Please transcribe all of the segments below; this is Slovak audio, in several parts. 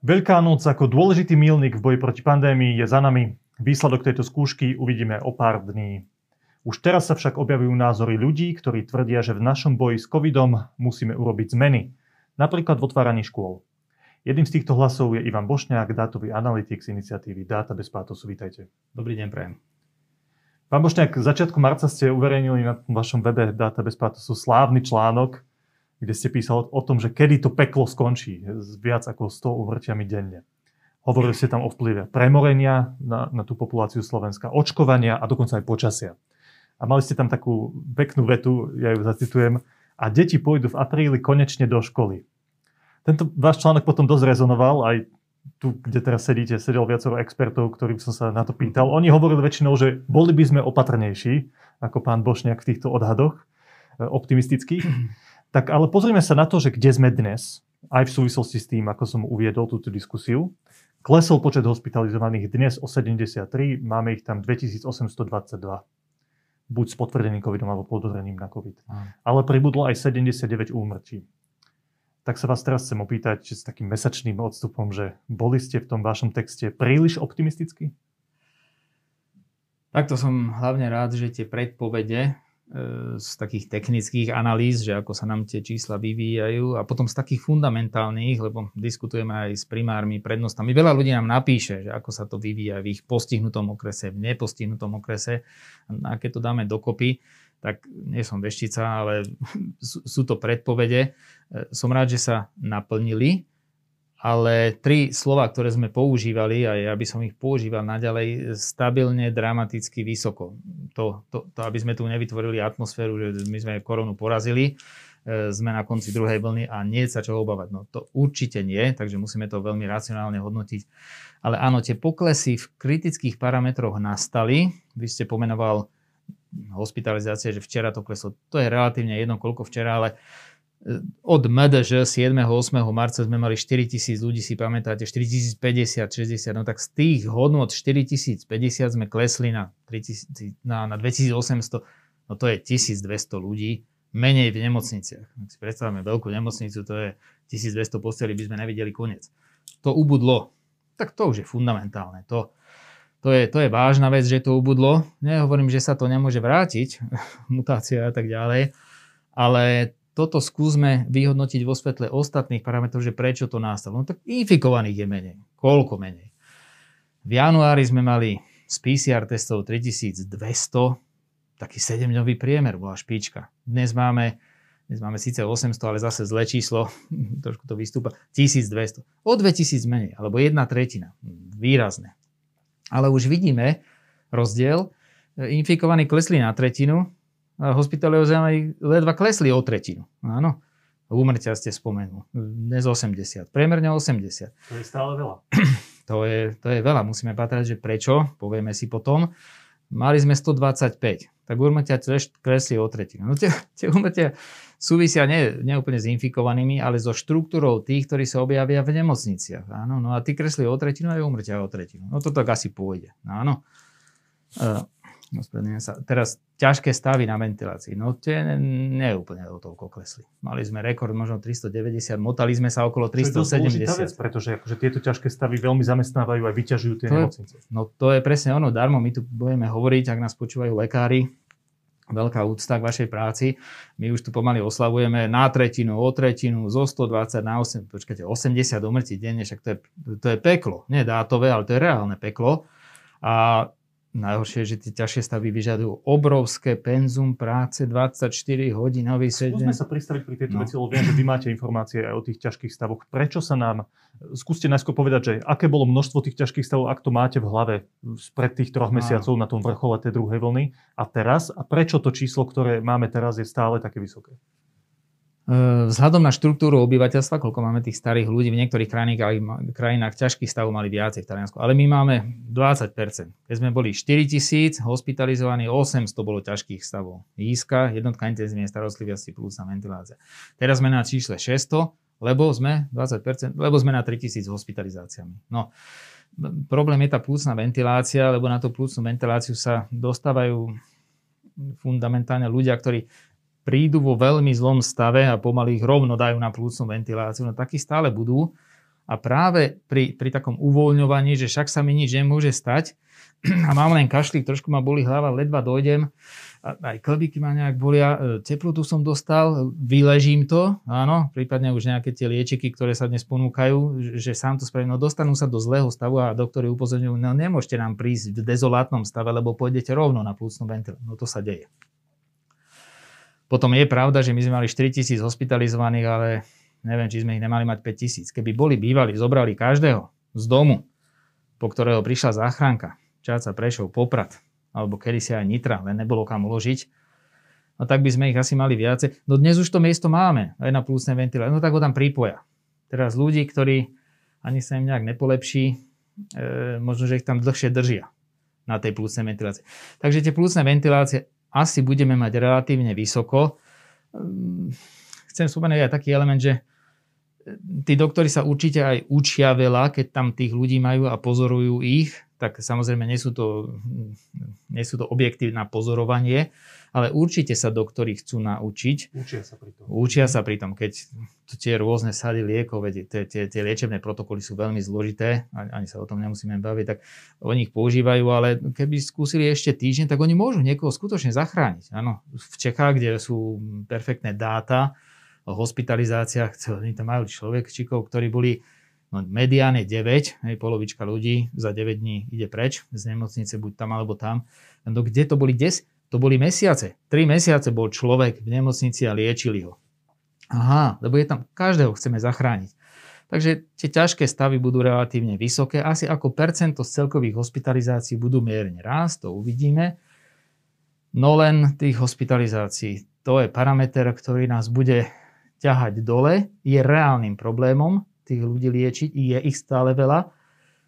Veľká noc ako dôležitý milník v boji proti pandémii je za nami. Výsledok tejto skúšky uvidíme o pár dní. Už teraz sa však objavujú názory ľudí, ktorí tvrdia, že v našom boji s covidom musíme urobiť zmeny. Napríklad v otváraní škôl. Jedným z týchto hlasov je Ivan Bošňák, dátový analytik z iniciatívy Dáta bez pátosu. Vítajte. Dobrý deň, prajem. Pán Bošňák, začiatku marca ste uverejnili na vašom webe Dáta bez pátosu slávny článok, kde ste písal o tom, že kedy to peklo skončí s viac ako 100 umrtiami denne. Hovorili ste tam o vplyve premorenia na, na tú populáciu Slovenska, očkovania a dokonca aj počasia. A mali ste tam takú peknú vetu, ja ju zacitujem, a deti pôjdu v apríli konečne do školy. Tento váš článok potom dosť rezonoval, aj tu, kde teraz sedíte, sedel viacero expertov, ktorým som sa na to pýtal. Oni hovorili väčšinou, že boli by sme opatrnejší, ako pán Bošniak v týchto odhadoch, e, optimistických. Tak ale pozrieme sa na to, že kde sme dnes, aj v súvislosti s tým, ako som uviedol túto diskusiu. Klesol počet hospitalizovaných dnes o 73, máme ich tam 2822. Buď s potvrdeným covidom alebo podozrením na covid. Ale pribudlo aj 79 úmrtí. Tak sa vás teraz chcem opýtať, s takým mesačným odstupom, že boli ste v tom vašom texte príliš optimistickí? Takto som hlavne rád, že tie predpovede z takých technických analýz, že ako sa nám tie čísla vyvíjajú a potom z takých fundamentálnych, lebo diskutujeme aj s primármi, prednostami. Veľa ľudí nám napíše, že ako sa to vyvíja v ich postihnutom okrese, v nepostihnutom okrese a keď to dáme dokopy, tak nie som veštica, ale sú to predpovede. Som rád, že sa naplnili ale tri slova, ktoré sme používali, a ja by som ich používal naďalej, stabilne, dramaticky vysoko. To, to, to aby sme tu nevytvorili atmosféru, že my sme koronu porazili, e, sme na konci druhej vlny a nie sa čo obávať. No to určite nie, takže musíme to veľmi racionálne hodnotiť. Ale áno, tie poklesy v kritických parametroch nastali. Vy ste pomenoval hospitalizácie, že včera to kleslo. To je relatívne jedno, koľko včera, ale od MDŽ 7. 8. marca sme mali 4000 ľudí, si pamätáte, 4050, 60, no tak z tých hodnot 4050 sme klesli na, 3000, na, na 2800, no to je 1200 ľudí menej v nemocniciach. Ak si predstavíme veľkú nemocnicu, to je 1200 posteli, by sme nevideli koniec. To ubudlo. Tak to už je fundamentálne. To, to je, to je vážna vec, že to ubudlo. Nehovorím, že sa to nemôže vrátiť, mutácia a tak ďalej, ale toto skúsme vyhodnotiť vo svetle ostatných parametrov, že prečo to nastalo. No tak infikovaných je menej. Koľko menej? V januári sme mali z PCR testov 3200, taký 7-dňový priemer bola špička. Dnes máme, dnes máme síce 800, ale zase zlé číslo, trošku to vystúpa, 1200. O 2000 menej, alebo jedna tretina. Výrazné. Ale už vidíme rozdiel. Infikovaní klesli na tretinu, hospitalizovaní ledva klesli o tretinu. Áno. Úmrtia ste spomenul. Dnes 80. Priemerne 80. To je stále veľa. To je, to je veľa. Musíme patrať, že prečo. Povieme si potom. Mali sme 125. Tak úmrtia klesli o tretinu. No tie, tie úmrtia súvisia nie, nie úplne s infikovanými, ale so štruktúrou tých, ktorí sa objavia v nemocniciach. Áno. No a tí kresli o tretinu aj úmrtia o tretinu. No to tak asi pôjde. Áno. Uh, sa. Teraz ťažké stavy na ventilácii. No tie nie úplne o toľko klesli. Mali sme rekord možno 390, motali sme sa okolo 370. To je vec, pretože akože tieto ťažké stavy veľmi zamestnávajú a vyťažujú tie to nemocnice. no to je presne ono, darmo. My tu budeme hovoriť, ak nás počúvajú lekári, veľká úcta k vašej práci. My už tu pomaly oslavujeme na tretinu, o tretinu, zo 120 na 8, počkajte, 80 umrtí denne, však to je, to je peklo. Nie dátové, ale to je reálne peklo. A Najhoršie je, že tie ťažšie stavy vyžadujú obrovské penzum práce, 24 hodinový sedem. Skúsme sa pristaviť pri tejto no. veci, lebo viem, že vy máte informácie aj o tých ťažkých stavoch. Prečo sa nám, skúste najskôr povedať, že aké bolo množstvo tých ťažkých stavov, ak to máte v hlave spred tých troch mesiacov na tom vrchole tej druhej vlny a teraz a prečo to číslo, ktoré máme teraz, je stále také vysoké? Vzhľadom na štruktúru obyvateľstva, koľko máme tých starých ľudí, v niektorých krajinách, krajinách ťažkých stavov mali viacej v Taliansku, ale my máme 20%. Keď sme boli 4000 hospitalizovaní, 800 bolo ťažkých stavov. Nízka, jednotka intenzívnej starostlivosti plus na ventilácia. Teraz sme na čísle 600, lebo sme 20%, lebo sme na 3000 hospitalizáciami. No, problém je tá plúcna ventilácia, lebo na tú plúcnu ventiláciu sa dostávajú fundamentálne ľudia, ktorí prídu vo veľmi zlom stave a pomaly ich rovno dajú na plúcnú ventiláciu, no takí stále budú. A práve pri, pri takom uvoľňovaní, že však sa mi nič nemôže stať a mám len kašlík, trošku ma boli hlava, ledva dojdem, aj klbíky ma nejak bolia, e, teplotu som dostal, vyležím to, áno, prípadne už nejaké tie liečiky, ktoré sa dnes ponúkajú, že sám to spravím, no dostanú sa do zlého stavu a doktori upozorňujú, no nemôžete nám prísť v dezolátnom stave, lebo pôjdete rovno na plúcnu ventiláciu. No to sa deje. Potom je pravda, že my sme mali 4000 hospitalizovaných, ale neviem, či sme ich nemali mať 5000. Keby boli bývali, zobrali každého z domu, po ktorého prišla záchranka, Čáca, Prešov, Poprad, alebo kedy si aj Nitra, len nebolo kam uložiť, no tak by sme ich asi mali viacej. No dnes už to miesto máme, aj na plúcnej ventilácii, no tak ho tam pripoja. Teraz ľudí, ktorí ani sa im nejak nepolepší, e, možno, že ich tam dlhšie držia na tej plúcnej ventilácii. Takže tie plúcne ventilácie asi budeme mať relatívne vysoko. Ehm, chcem spomenúť aj taký element, že e, tí doktori sa určite aj učia veľa, keď tam tých ľudí majú a pozorujú ich, tak samozrejme nie sú to, nie sú to objektívne pozorovanie, ale určite sa doktori chcú naučiť. Učia sa pri tom. Učia sa pri tom, keď tie rôzne sady liekov, tie, tie, tie liečebné protokoly sú veľmi zložité, ani sa o tom nemusíme baviť, tak oni ich používajú, ale keby skúsili ešte týždeň, tak oni môžu niekoho skutočne zachrániť. Áno, v Čechách, kde sú perfektné dáta o hospitalizáciách, oni tam majú človekčíkov, ktorí boli No, medián je 9, hej, polovička ľudí za 9 dní ide preč z nemocnice, buď tam alebo tam. No kde to boli 10? To boli mesiace. 3 mesiace bol človek v nemocnici a liečili ho. Aha, lebo je tam, každého chceme zachrániť. Takže tie ťažké stavy budú relatívne vysoké. Asi ako percento z celkových hospitalizácií budú mierne rásť, to uvidíme. No len tých hospitalizácií, to je parameter, ktorý nás bude ťahať dole, je reálnym problémom, tých ľudí liečiť, je ich stále veľa.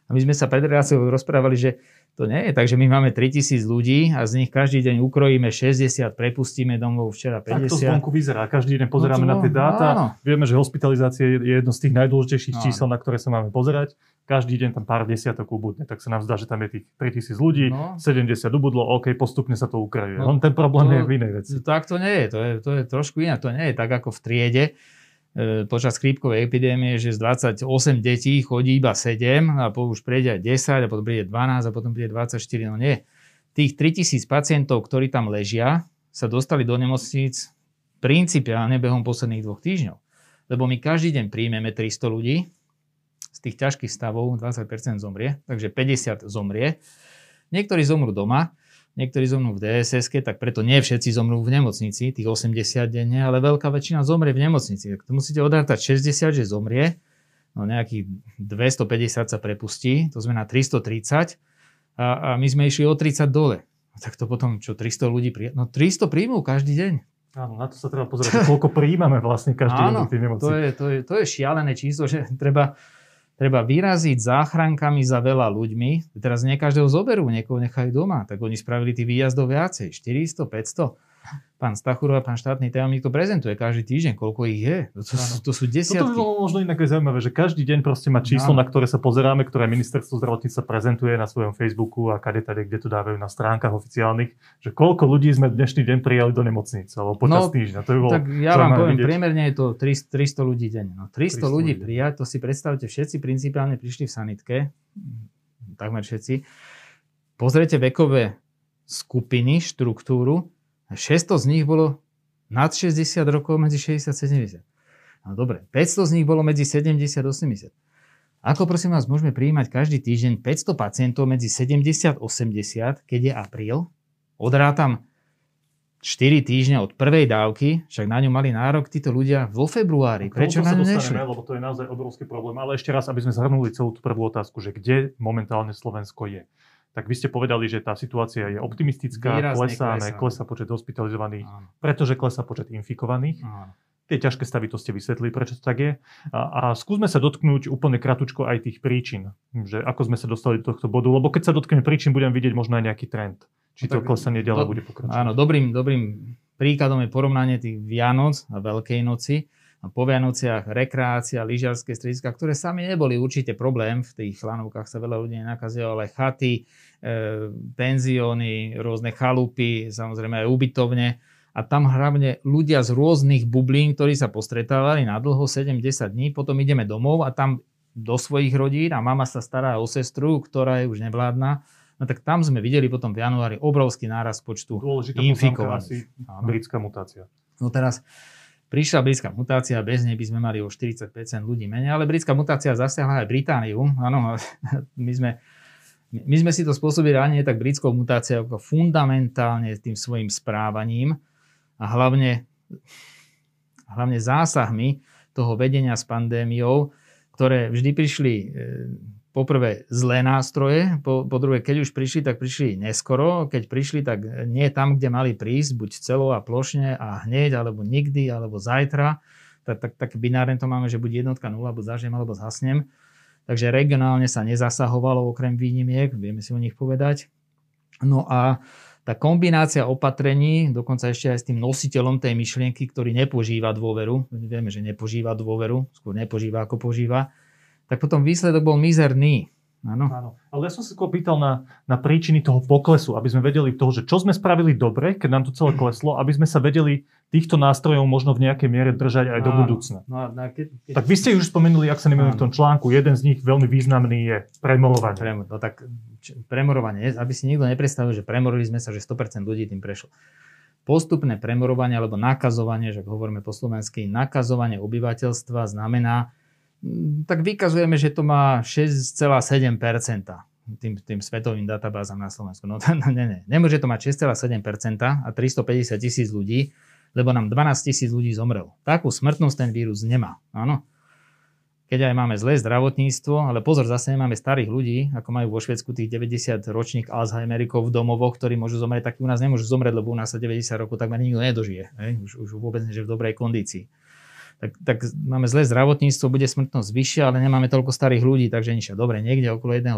A my sme sa pred reláciou rozprávali, že to nie je tak, že my máme 3000 ľudí a z nich každý deň ukrojíme 60, prepustíme domov včera 50. Tak to zvonku vyzerá. Každý deň pozeráme no, na tie dáta. Áno. Vieme, že hospitalizácia je jedno z tých najdôležitejších áno. čísel, na ktoré sa máme pozerať. Každý deň tam pár desiatok ubudne. Tak sa nám zdá, že tam je tých 3000 ľudí, no. 70 ubudlo, OK, postupne sa to ukrajuje. No, ten problém to, je v inej veci. Tak to nie je. To je, to je trošku iné. To nie je tak ako v triede počas chrípkovej epidémie, že z 28 detí chodí iba 7 a po už prejde aj 10 a potom príde 12 a potom príde 24. No nie. Tých 3000 pacientov, ktorí tam ležia, sa dostali do nemocníc principiálne behom posledných dvoch týždňov. Lebo my každý deň príjmeme 300 ľudí, z tých ťažkých stavov 20% zomrie, takže 50 zomrie. Niektorí zomrú doma, niektorí zomrú v DSS, tak preto nie všetci zomrú v nemocnici, tých 80 denne, ale veľká väčšina zomrie v nemocnici. Tak to musíte odrátať 60, že zomrie, no nejakých 250 sa prepustí, to znamená 330 a, a my sme išli o 30 dole. Tak to potom, čo 300 ľudí príjmu? No 300 príjmú každý deň. Áno, na to sa treba pozrieť, koľko príjmame vlastne každý deň v tej nemocnici. To je, to, je, to je šialené číslo, že treba treba vyraziť záchrankami za veľa ľuďmi. Teraz nie každého zoberú, niekoho nechajú doma. Tak oni spravili tých výjazdov viacej. 400, 500 pán Stachurov a pán štátny tajomník to prezentuje každý týždeň, koľko ich je. To, to, to sú desiatky. Toto by bolo možno inak zaujímavé, že každý deň proste má číslo, no. na ktoré sa pozeráme, ktoré ministerstvo zdravotníctva prezentuje na svojom Facebooku a kade tady, kde to dávajú na stránkach oficiálnych, že koľko ľudí sme dnešný deň prijali do nemocnice alebo počas no, týždňa. To by bolo tak ja vám poviem, vidieť. priemerne je to 300, 300 ľudí denne. No, 300, 300 ľudí prijať, to si predstavte, všetci principiálne prišli v sanitke, takmer všetci. Pozrite vekové skupiny, štruktúru, 600 z nich bolo nad 60 rokov medzi 60 a 70. No dobre, 500 z nich bolo medzi 70 a 80. Ako prosím vás môžeme prijímať každý týždeň 500 pacientov medzi 70 a 80, keď je apríl? Odrátam 4 týždne od prvej dávky, však na ňu mali nárok títo ľudia vo februári. Prečo na ňu nešli? Lebo to je naozaj obrovský problém. Ale ešte raz, aby sme zhrnuli celú tú prvú otázku, že kde momentálne Slovensko je tak vy ste povedali, že tá situácia je optimistická, klesá, klesá. klesá počet hospitalizovaných, Áno. pretože klesá počet infikovaných. Áno. Tie ťažké stavy, to ste vysvetlili, prečo to tak je. A, a skúsme sa dotknúť úplne kratučko aj tých príčin, že ako sme sa dostali do tohto bodu, lebo keď sa dotkneme príčin, budem vidieť možno aj nejaký trend. Či no, to klesanie ďalej do, bude pokračovať. Áno, dobrým, dobrým príkladom je porovnanie tých Vianoc a Veľkej noci po Vianociach rekreácia, lyžiarske strediska, ktoré sami neboli určite problém, v tých lanovkách sa veľa ľudí nenakazilo, ale chaty, e, penzióny, rôzne chalupy, samozrejme aj ubytovne. A tam hlavne ľudia z rôznych bublín, ktorí sa postretávali na dlho 7-10 dní, potom ideme domov a tam do svojich rodín a mama sa stará o sestru, ktorá je už nevládna, no tak tam sme videli potom v januári obrovský náraz počtu Dôležitá infikovaných. britská mutácia. No teraz prišla britská mutácia, bez nej by sme mali o 40% ľudí menej, ale britská mutácia zasiahla aj Britániu. Áno, my sme, my sme si to spôsobili ani tak britskou mutáciou, ako fundamentálne tým svojim správaním a hlavne, hlavne zásahmi toho vedenia s pandémiou, ktoré vždy prišli e, poprvé zlé nástroje, po, po druhé, keď už prišli, tak prišli neskoro, keď prišli, tak nie tam, kde mali prísť, buď celo a plošne a hneď, alebo nikdy, alebo zajtra. Tak, tak, tak binárne to máme, že buď jednotka nula, buď zažijem, alebo zhasnem. Takže regionálne sa nezasahovalo okrem výnimiek, vieme si o nich povedať. No a tá kombinácia opatrení, dokonca ešte aj s tým nositeľom tej myšlienky, ktorý nepožíva dôveru, vieme, že nepožíva dôveru, skôr nepožíva ako požíva, tak potom výsledok bol mizerný. Áno. Áno. Ale ja som sa pýtal na, na príčiny toho poklesu, aby sme vedeli toho, že čo sme spravili dobre, keď nám to celé kleslo, aby sme sa vedeli týchto nástrojov možno v nejakej miere držať aj do budúcna. No, no, keď, keď... Tak vy ste už spomenuli, ak sa nemýlim v tom článku, jeden z nich veľmi významný je premorovanie. Premor, no tak premorovanie, aby si nikto nepredstavil, že premorili sme sa, že 100% ľudí tým prešlo. Postupné premorovanie alebo nakazovanie, že hovoríme po slovensky, nakazovanie obyvateľstva znamená, tak vykazujeme, že to má 6,7% tým, tým svetovým databázam na Slovensku. No, no ne, ne, nemôže to mať 6,7% a 350 tisíc ľudí, lebo nám 12 tisíc ľudí zomrelo. Takú smrtnosť ten vírus nemá. Áno. Keď aj máme zlé zdravotníctvo, ale pozor, zase nemáme starých ľudí, ako majú vo Švedsku tých 90 ročných Alzheimerikov v domovoch, ktorí môžu zomrieť, tak u nás nemôžu zomrieť, lebo u nás sa 90 rokov takmer nikto nedožije. Už, už vôbec nie, že v dobrej kondícii tak, tak máme zlé zdravotníctvo, bude smrtnosť vyššia, ale nemáme toľko starých ľudí, takže nič. Dobre, niekde okolo 1%,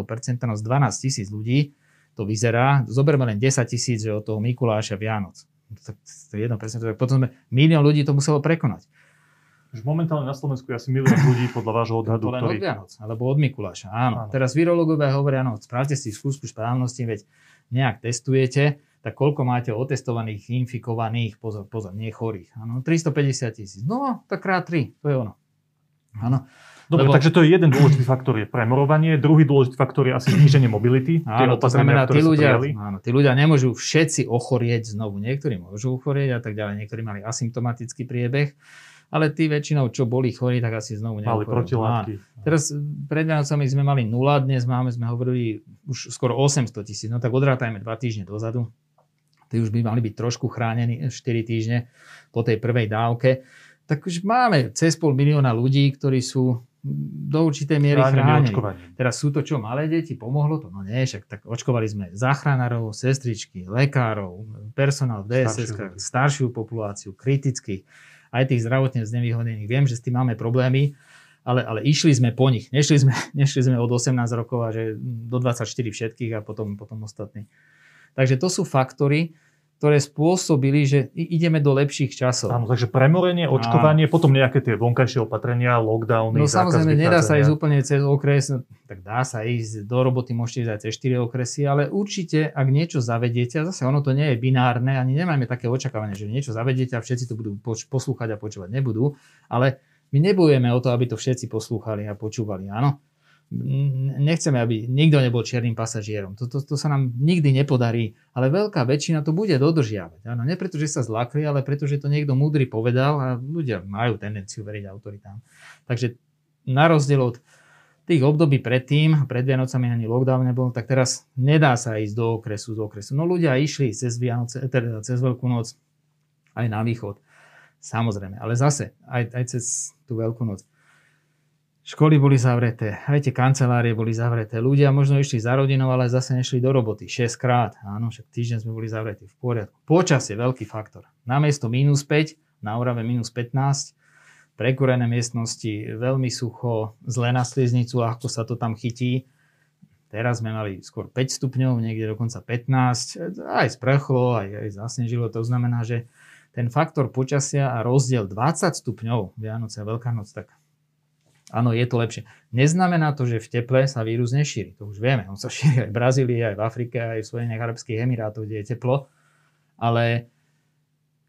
no z 12 tisíc ľudí to vyzerá. Zoberme len 10 tisíc od toho Mikuláša Vianoc. Tak to je 1%, tak potom sme, milión ľudí to muselo prekonať. Už momentálne na Slovensku je asi milión ľudí podľa vášho odhadu. To len ktorý... od Vianoc, alebo od Mikuláša. Áno. áno. Teraz virológovia hovoria, áno, spravte si skúšku správnosti, veď nejak testujete tak koľko máte otestovaných, infikovaných, pozor, pozor, nie chorých. Áno, 350 tisíc. No, tak krát 3, to je ono. Áno. Dobre, Lebo... takže to je jeden dôležitý faktor je premorovanie, druhý dôležitý faktor je asi zníženie mobility. Áno, to znamená, tí ľudia, áno, tí ľudia nemôžu všetci ochorieť znovu. Niektorí môžu ochorieť a tak ďalej, niektorí mali asymptomatický priebeh, ale tí väčšinou, čo boli chorí, tak asi znovu neochorili. Mali protilátky. Teraz pred Vianocami sme mali 0, dnes máme, sme hovorili už skoro 800 tisíc, no tak odrátajme dva týždne dozadu tí už by mali byť trošku chránení 4 týždne po tej prvej dávke, tak už máme cez pol milióna ľudí, ktorí sú do určitej miery chránení. Teraz sú to čo, malé deti? Pomohlo to? No nie, však tak očkovali sme záchranárov, sestričky, lekárov, personál v DSS, staršiu, populáciu, kritických, aj tých zdravotne znevýhodnených. Viem, že s tým máme problémy, ale, ale išli sme po nich. Nešli sme, nešli sme od 18 rokov a že do 24 všetkých a potom, potom ostatní. Takže to sú faktory, ktoré spôsobili, že ideme do lepších časov. Áno, takže premorenie, očkovanie, Áno. potom nejaké tie vonkajšie opatrenia, lockdowny. No samozrejme, nedá sa ísť úplne cez okres, no, tak dá sa ísť do roboty, môžete ísť aj cez 4 okresy, ale určite, ak niečo zavediete, a zase ono to nie je binárne, ani nemáme také očakávanie, že niečo zavediete a všetci to budú poslúchať a počúvať nebudú, ale my nebojujeme o to, aby to všetci poslúchali a počúvali, áno nechceme, aby nikto nebol čiernym pasažierom. To, to, to sa nám nikdy nepodarí, ale veľká väčšina to bude dodržiavať. Áno, nie preto, že sa zlakli, ale preto, že to niekto múdry povedal a ľudia majú tendenciu veriť autoritám. Takže na rozdiel od tých období predtým, pred Vianocami ani lockdown nebol, tak teraz nedá sa ísť do okresu, z okresu. No ľudia išli cez, Vianoce, teda cez Veľkú noc aj na východ. Samozrejme, ale zase aj, aj cez tú Veľkú noc Školy boli zavreté, aj tie kancelárie boli zavreté. Ľudia možno išli za rodinou, ale zase nešli do roboty. 6 krát. Áno, však týždeň sme boli zavretí. V poriadku. Počas je veľký faktor. Namiesto minus 5, na Orave minus 15, prekúrené miestnosti, veľmi sucho, zlé na sliznicu, ľahko sa to tam chytí. Teraz sme mali skôr 5 stupňov, niekde dokonca 15. Aj sprchlo, aj, aj zasnežilo. To znamená, že ten faktor počasia a rozdiel 20 stupňov Vianoce a Veľká noc, tak Áno, je to lepšie. Neznamená to, že v teple sa vírus nešíri. To už vieme. On sa šíri aj v Brazílii, aj v Afrike, aj v Spojených Arabských Emirátoch, kde je teplo. Ale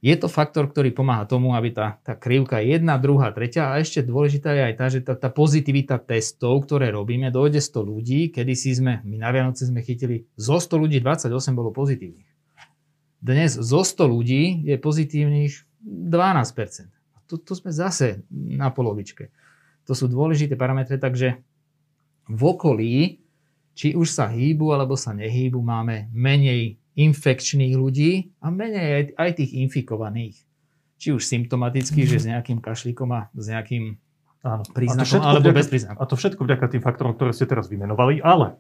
je to faktor, ktorý pomáha tomu, aby tá, tá krivka jedna, druhá, tretia a ešte dôležitá je aj tá, že tá, tá pozitivita testov, ktoré robíme, dojde 100 ľudí, kedy si sme, my na Vianoce sme chytili, zo 100 ľudí 28 bolo pozitívnych. Dnes zo 100 ľudí je pozitívnych 12%. Tu, tu sme zase na polovičke. To sú dôležité parametre, takže v okolí, či už sa hýbu alebo sa nehýbu, máme menej infekčných ľudí a menej aj, aj tých infikovaných. Či už symptomaticky, že s nejakým kašlíkom a s nejakým Áno. príznakom, alebo vďaka, bez príznaku. A to všetko vďaka tým faktorom, ktoré ste teraz vymenovali, ale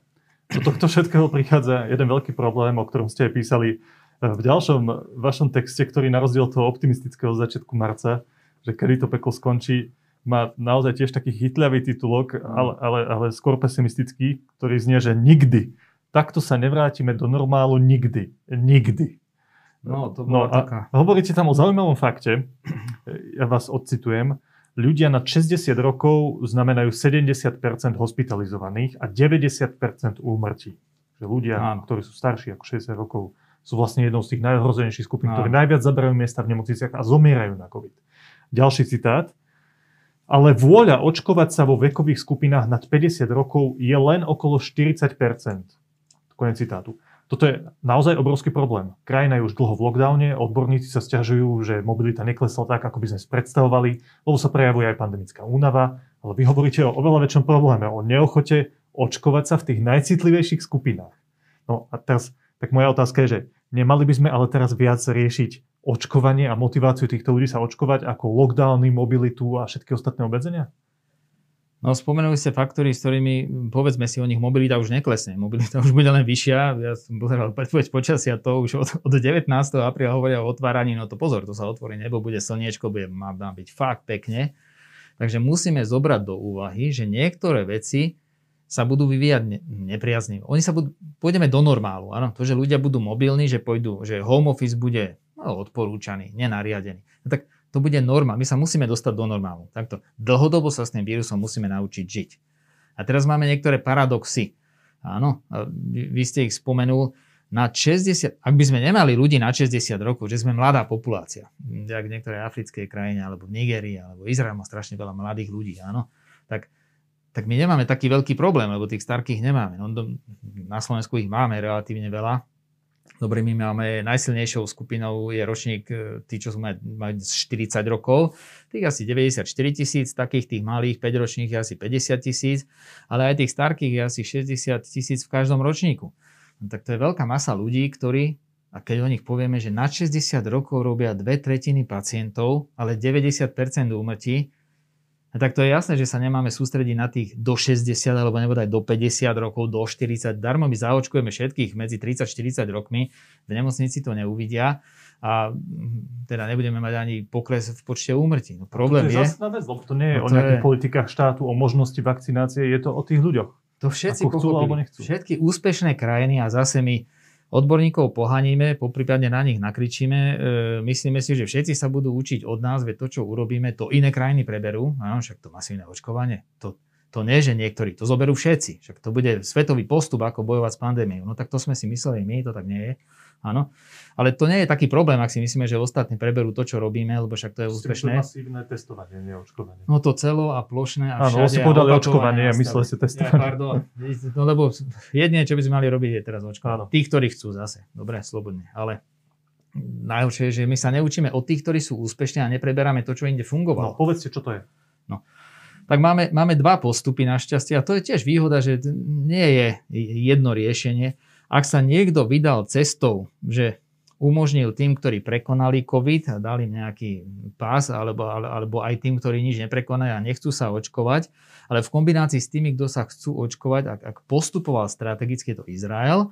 do tohto všetkého prichádza jeden veľký problém, o ktorom ste aj písali eh, v ďalšom vašom texte, ktorý na rozdiel toho optimistického začiatku marca, že kedy to peklo skončí, má naozaj tiež taký chytľavý titulok, ale, ale, ale skôr pesimistický, ktorý znie, že nikdy takto sa nevrátime do normálu nikdy. Nikdy. No, to bola no, taká. Hovoríte tam o zaujímavom fakte, ja vás odcitujem, ľudia nad 60 rokov znamenajú 70% hospitalizovaných a 90% úmrtí. Že ľudia, Áno. ktorí sú starší ako 60 rokov, sú vlastne jednou z tých najhrozenejších skupín, ktorí najviac zaberajú miesta v nemocniciach a zomierajú na COVID. Ďalší citát. Ale vôľa očkovať sa vo vekových skupinách nad 50 rokov je len okolo 40 Konec citátu. Toto je naozaj obrovský problém. Krajina je už dlho v lockdowne, odborníci sa stiažujú, že mobilita neklesla tak, ako by sme si predstavovali, lebo sa prejavuje aj pandemická únava, ale vy hovoríte o oveľa väčšom probléme, o neochote očkovať sa v tých najcitlivejších skupinách. No a teraz, tak moja otázka je, že nemali by sme ale teraz viac riešiť očkovanie a motiváciu týchto ľudí sa očkovať ako lockdowny, mobilitu a všetky ostatné obmedzenia? No spomenuli ste faktory, s ktorými, povedzme si o nich, mobilita už neklesne. Mobilita už bude len vyššia. Ja som pozeral predpoveď počasia, to už od, od 19. apríla hovoria o otváraní, no to pozor, to sa otvorí nebo, bude slniečko, bude, má, má byť fakt pekne. Takže musíme zobrať do úvahy, že niektoré veci sa budú vyvíjať ne, nepriaznivo. Oni sa budú, pôjdeme do normálu. Áno, to, že ľudia budú mobilní, že pôjdu, že home office bude no, odporúčaný, nenariadený. No, tak to bude norma. My sa musíme dostať do normálu. Takto. Dlhodobo sa s tým vírusom musíme naučiť žiť. A teraz máme niektoré paradoxy. Áno, vy ste ich spomenul. Na 60, ak by sme nemali ľudí na 60 rokov, že sme mladá populácia, jak v niektorej africkej krajine, alebo v Nigerii, alebo Izrael má strašne veľa mladých ľudí, áno, tak, tak my nemáme taký veľký problém, lebo tých starkých nemáme. No, na Slovensku ich máme relatívne veľa, Dobre, my máme najsilnejšou skupinou je ročník, e, tí, čo majú 40 rokov, tých asi 94 tisíc, takých tých malých 5 ročných je asi 50 tisíc, ale aj tých starkých je asi 60 tisíc v každom ročníku. No, tak to je veľká masa ľudí, ktorí, a keď o nich povieme, že na 60 rokov robia dve tretiny pacientov, ale 90% úmrtí, tak to je jasné, že sa nemáme sústrediť na tých do 60 alebo aj do 50 rokov, do 40. Darmo my zaočkujeme všetkých medzi 30-40 rokmi. V nemocnici to neuvidia a mm, teda nebudeme mať ani pokles v počte úmrtí. No problém to je, je vec, lebo to nie je no to o nejakých je... politikách štátu, o možnosti vakcinácie, je to o tých ľuďoch. To všetci nechcú. Všetky úspešné krajiny a zase my odborníkov pohaníme, poprípadne na nich nakričíme. E, myslíme si, že všetci sa budú učiť od nás, veď to, čo urobíme, to iné krajiny preberú. Áno, však to masívne očkovanie. To, to nie, že niektorí, to zoberú všetci. Však to bude svetový postup, ako bojovať s pandémiou. No tak to sme si mysleli my, to tak nie je. Áno. Ale to nie je taký problém, ak si myslíme, že ostatní preberú to, čo robíme, lebo však to je úspešné. To masívne testovanie, nie očkovanie. No to celo a plošné a Áno, si povedali očkovanie a mysleli si testovanie. Ja, pardon. No lebo jedine, čo by sme mali robiť, je teraz očkovanie. Tí, ktorí chcú zase. Dobre, slobodne. Ale najhoršie je, že my sa neučíme od tých, ktorí sú úspešní a nepreberáme to, čo inde fungovalo. No, povedzte, čo to je. No. Tak máme, máme dva postupy našťastie a to je tiež výhoda, že nie je jedno riešenie ak sa niekto vydal cestou, že umožnil tým, ktorí prekonali COVID a dali nejaký pás, alebo, alebo aj tým, ktorí nič neprekonajú a nechcú sa očkovať, ale v kombinácii s tými, kto sa chcú očkovať, ak, ak postupoval strategicky, to Izrael,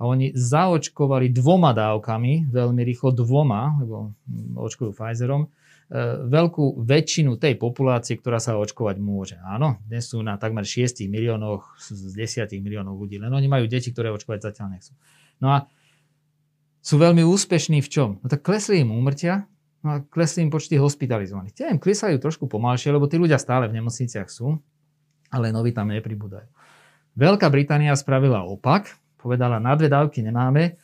a oni zaočkovali dvoma dávkami, veľmi rýchlo dvoma, lebo očkujú Pfizerom, veľkú väčšinu tej populácie, ktorá sa očkovať môže. Áno, dnes sú na takmer 6 miliónoch z 10 miliónov ľudí, len oni majú deti, ktoré očkovať zatiaľ nechcú. No a sú veľmi úspešní v čom? No tak klesli im úmrtia, no a klesli im počty hospitalizovaných. Tie im klesajú trošku pomalšie, lebo tí ľudia stále v nemocniciach sú, ale noví tam nepribúdajú. Veľká Británia spravila opak, povedala, na dve dávky nemáme,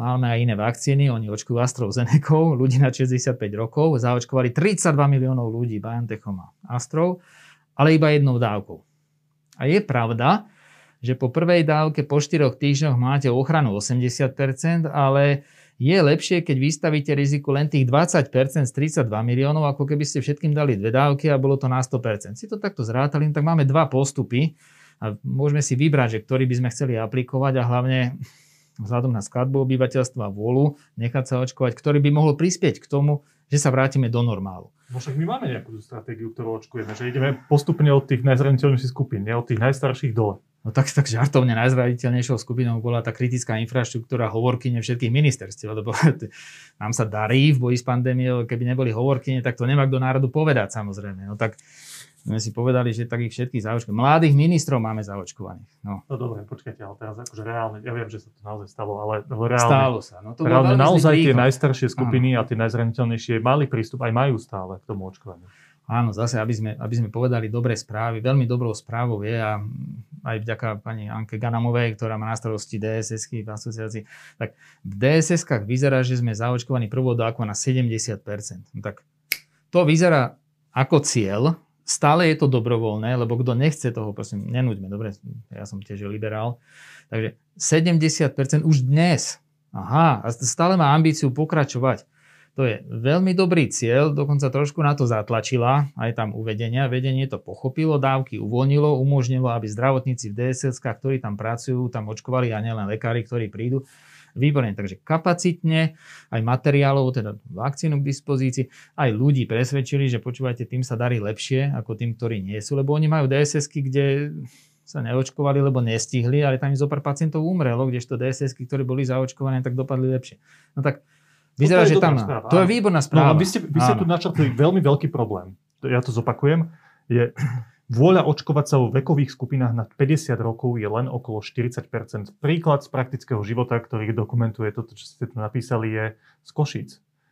Máme aj iné vakcíny, oni očkujú AstraZeneca, ľudí na 65 rokov, zaočkovali 32 miliónov ľudí BioNTechom a Astrov, ale iba jednou dávkou. A je pravda, že po prvej dávke po 4 týždňoch máte ochranu 80%, ale je lepšie, keď vystavíte riziku len tých 20% z 32 miliónov, ako keby ste všetkým dali dve dávky a bolo to na 100%. Si to takto zrátali, tak máme dva postupy a môžeme si vybrať, že ktorý by sme chceli aplikovať a hlavne vzhľadom na skladbu obyvateľstva vôľu nechať sa očkovať, ktorý by mohol prispieť k tomu, že sa vrátime do normálu. No však my máme nejakú stratégiu, ktorú očkujeme, že ideme postupne od tých najzraniteľnejších skupín, nie od tých najstarších dole. No tak, tak žartovne najzraditeľnejšou skupinou bola tá kritická infraštruktúra hovorkyne všetkých ministerstiev, lebo nám sa darí v boji s pandémiou, keby neboli hovorkyne, tak to nemá kto národu povedať samozrejme. No tak sme si povedali, že takých všetkých zaočkovaných. Mladých ministrov máme zaočkovaných. No. no dobre, počkajte, ale teraz akože reálne, ja viem, že sa to naozaj stalo, ale reálne, stalo sa. No to reálne naozaj tie najstaršie skupiny Aha. a tie najzraniteľnejšie mali prístup, aj majú stále k tomu očkovaniu. Áno, zase, aby sme, aby sme povedali dobré správy. Veľmi dobrou správou je a aj vďaka pani Anke Ganamovej, ktorá má na starosti DSS-ky v asociácii, tak v DSS-kách vyzerá, že sme zaočkovaní prvou dávkou na 70%. No tak to vyzerá ako cieľ, stále je to dobrovoľné, lebo kto nechce toho, prosím, nenúďme, dobre, ja som tiež liberál. Takže 70% už dnes. Aha, a stále má ambíciu pokračovať. To je veľmi dobrý cieľ, dokonca trošku na to zatlačila, aj tam uvedenia. Vedenie to pochopilo, dávky uvoľnilo, umožnilo, aby zdravotníci v DSS, ktorí tam pracujú, tam očkovali a nielen lekári, ktorí prídu. Výborne, takže kapacitne, aj materiálov, teda vakcínu k dispozícii, aj ľudí presvedčili, že počúvajte, tým sa darí lepšie ako tým, ktorí nie sú, lebo oni majú dss kde sa neočkovali, lebo nestihli, ale tam zo pár pacientov umrelo, kdežto dss ktorí boli zaočkované, tak dopadli lepšie. No tak Vyzerá, že tam... Správa, to je výborná správa. No, vy ste, vy ste tu načrtli veľmi veľký problém. Ja to zopakujem. Je, vôľa očkovať sa vo vekových skupinách nad 50 rokov je len okolo 40% Príklad z praktického života, ktorý dokumentuje toto, čo ste tu napísali, je z Košíc.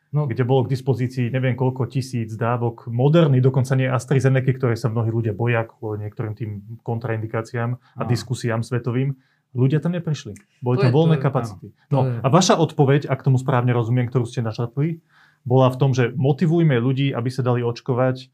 No. kde bolo k dispozícii neviem koľko tisíc dávok moderný, dokonca nie AstraZeneca, ktoré sa mnohí ľudia boja kvôli niektorým tým kontraindikáciám a no. diskusiám svetovým. Ľudia tam neprišli. Boli to tam je, voľné to kapacity. no, je. a vaša odpoveď, ak tomu správne rozumiem, ktorú ste našratli, bola v tom, že motivujme ľudí, aby sa dali očkovať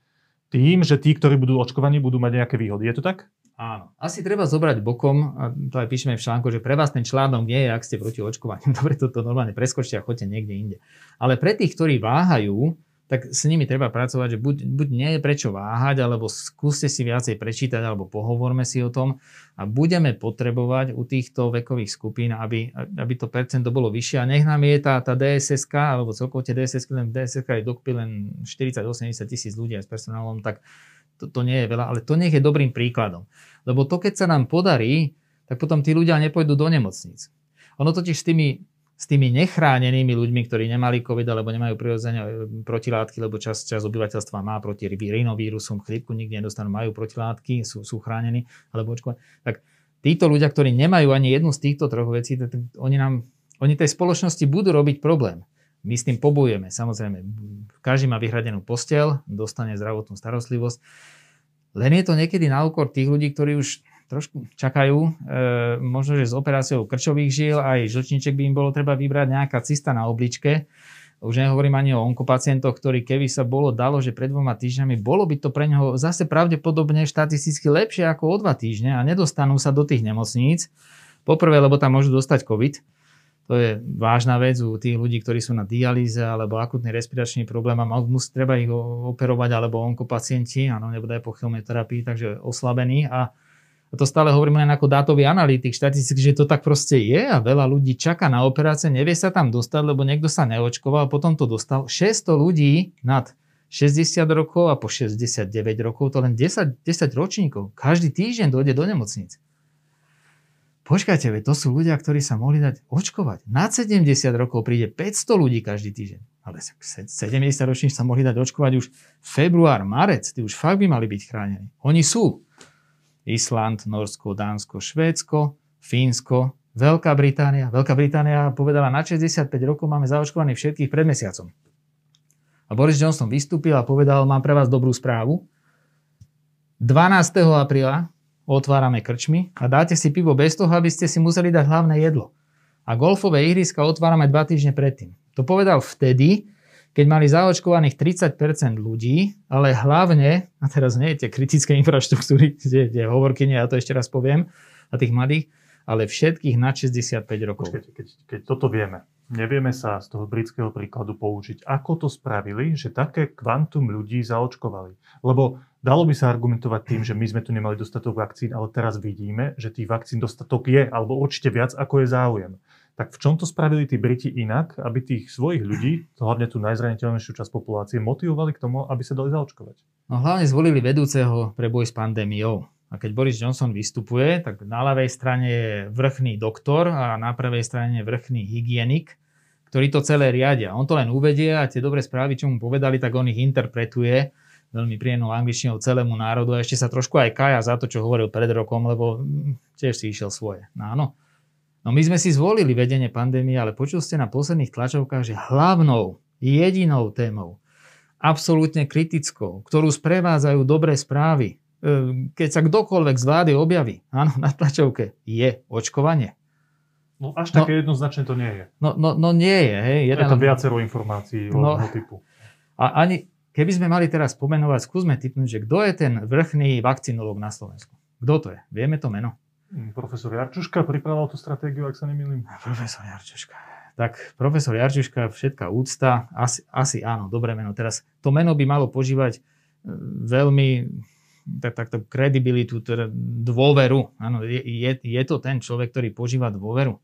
tým, že tí, ktorí budú očkovaní, budú mať nejaké výhody. Je to tak? Áno. Asi treba zobrať bokom, a to aj píšeme v článku, že pre vás ten článok nie je, ak ste proti očkovaniu. Dobre, toto normálne preskočte a choďte niekde inde. Ale pre tých, ktorí váhajú, tak s nimi treba pracovať, že buď, buď nie je prečo váhať, alebo skúste si viacej prečítať, alebo pohovorme si o tom a budeme potrebovať u týchto vekových skupín, aby, aby to percento bolo vyššie a nech nám je tá, tá DSSK, alebo celkovo tie DSSK, len DSSK je dokopy len 40-80 tisíc ľudí aj s personálom, tak to, to nie je veľa, ale to nech je dobrým príkladom. Lebo to, keď sa nám podarí, tak potom tí ľudia nepôjdu do nemocníc. Ono totiž s tými s tými nechránenými ľuďmi, ktorí nemali COVID alebo nemajú prirodzene e, protilátky, lebo čas, čas obyvateľstva má proti rinovírusom, chrípku nikdy nedostanú, majú protilátky, sú, sú chránení alebo očkovaní. Tak títo ľudia, ktorí nemajú ani jednu z týchto troch vecí, tak oni nám, oni tej spoločnosti budú robiť problém. My s tým pobojujeme, samozrejme. Každý má vyhradenú postel, dostane zdravotnú starostlivosť. Len je to niekedy na úkor tých ľudí, ktorí už trošku čakajú. E, možno, že s operáciou krčových žil aj žlčníček by im bolo treba vybrať nejaká cista na obličke. Už nehovorím ani o onkopacientoch, ktorí keby sa bolo dalo, že pred dvoma týždňami, bolo by to pre neho zase pravdepodobne štatisticky lepšie ako o dva týždne a nedostanú sa do tých nemocníc. Poprvé, lebo tam môžu dostať COVID. To je vážna vec u tých ľudí, ktorí sú na dialýze alebo akutný respiračný problém a musí treba ich operovať alebo onkopacienti, áno, nebude po chemoterapii, takže oslabení a a to stále hovoríme len ako dátový analytik, štatistik, že to tak proste je a veľa ľudí čaká na operácie, nevie sa tam dostať, lebo niekto sa neočkoval, potom to dostal. 600 ľudí nad 60 rokov a po 69 rokov, to len 10, 10 ročníkov. Každý týždeň dojde do nemocnic. Počkajte, to sú ľudia, ktorí sa mohli dať očkovať. Nad 70 rokov príde 500 ľudí každý týždeň. Ale 70 ročník sa mohli dať očkovať už február, marec. Tí už fakt by mali byť chránení. Oni sú. Island, Norsko, Dánsko, Švédsko, Fínsko, Veľká Británia. Veľká Británia povedala, na 65 rokov máme zaočkovaných všetkých pred mesiacom. A Boris Johnson vystúpil a povedal, mám pre vás dobrú správu. 12. apríla otvárame krčmy a dáte si pivo bez toho, aby ste si museli dať hlavné jedlo. A golfové ihriska otvárame dva týždne predtým. To povedal vtedy, keď mali zaočkovaných 30% ľudí, ale hlavne, a teraz nie tie kritické infraštruktúry, kde, kde hovorkyne, ja to ešte raz poviem, a tých mladých, ale všetkých na 65 rokov. Počkejte, keď, keď toto vieme, nevieme sa z toho britského príkladu poučiť, ako to spravili, že také kvantum ľudí zaočkovali. Lebo dalo by sa argumentovať tým, že my sme tu nemali dostatok vakcín, ale teraz vidíme, že tých vakcín dostatok je, alebo určite viac, ako je záujem. Tak v čom to spravili tí Briti inak, aby tých svojich ľudí, hlavne tú najzraniteľnejšiu časť populácie, motivovali k tomu, aby sa dali zaočkovať? No hlavne zvolili vedúceho pre boj s pandémiou. A keď Boris Johnson vystupuje, tak na ľavej strane je vrchný doktor a na pravej strane je vrchný hygienik, ktorý to celé riadia. On to len uvedie a tie dobré správy, čo mu povedali, tak on ich interpretuje veľmi príjemnou angličtinou celému národu a ešte sa trošku aj kaja za to, čo hovoril pred rokom, lebo tiež si išiel svoje. No áno. No my sme si zvolili vedenie pandémie, ale počul ste na posledných tlačovkách, že hlavnou, jedinou témou, absolútne kritickou, ktorú sprevádzajú dobré správy, Ehm, keď sa kdokoľvek z vlády objaví, áno, na tlačovke, je očkovanie. No až také no, jednoznačne to nie je. No, no, no nie je. Hej. Jeden, je to viacero informácií no, typu. A ani, keby sme mali teraz pomenovať, skúsme typnúť, že kto je ten vrchný vakcinológ na Slovensku. Kto to je? Vieme to meno? Hm, profesor Jarčuška pripravoval tú stratégiu, ak sa nemýlim. Profesor Jarčuška. Tak profesor Jarčuška, všetká úcta, asi, asi áno, dobré meno. Teraz to meno by malo požívať hm, veľmi tak, takto kredibilitu, teda dôveru. Áno, je, je, je to ten človek, ktorý požíva dôveru.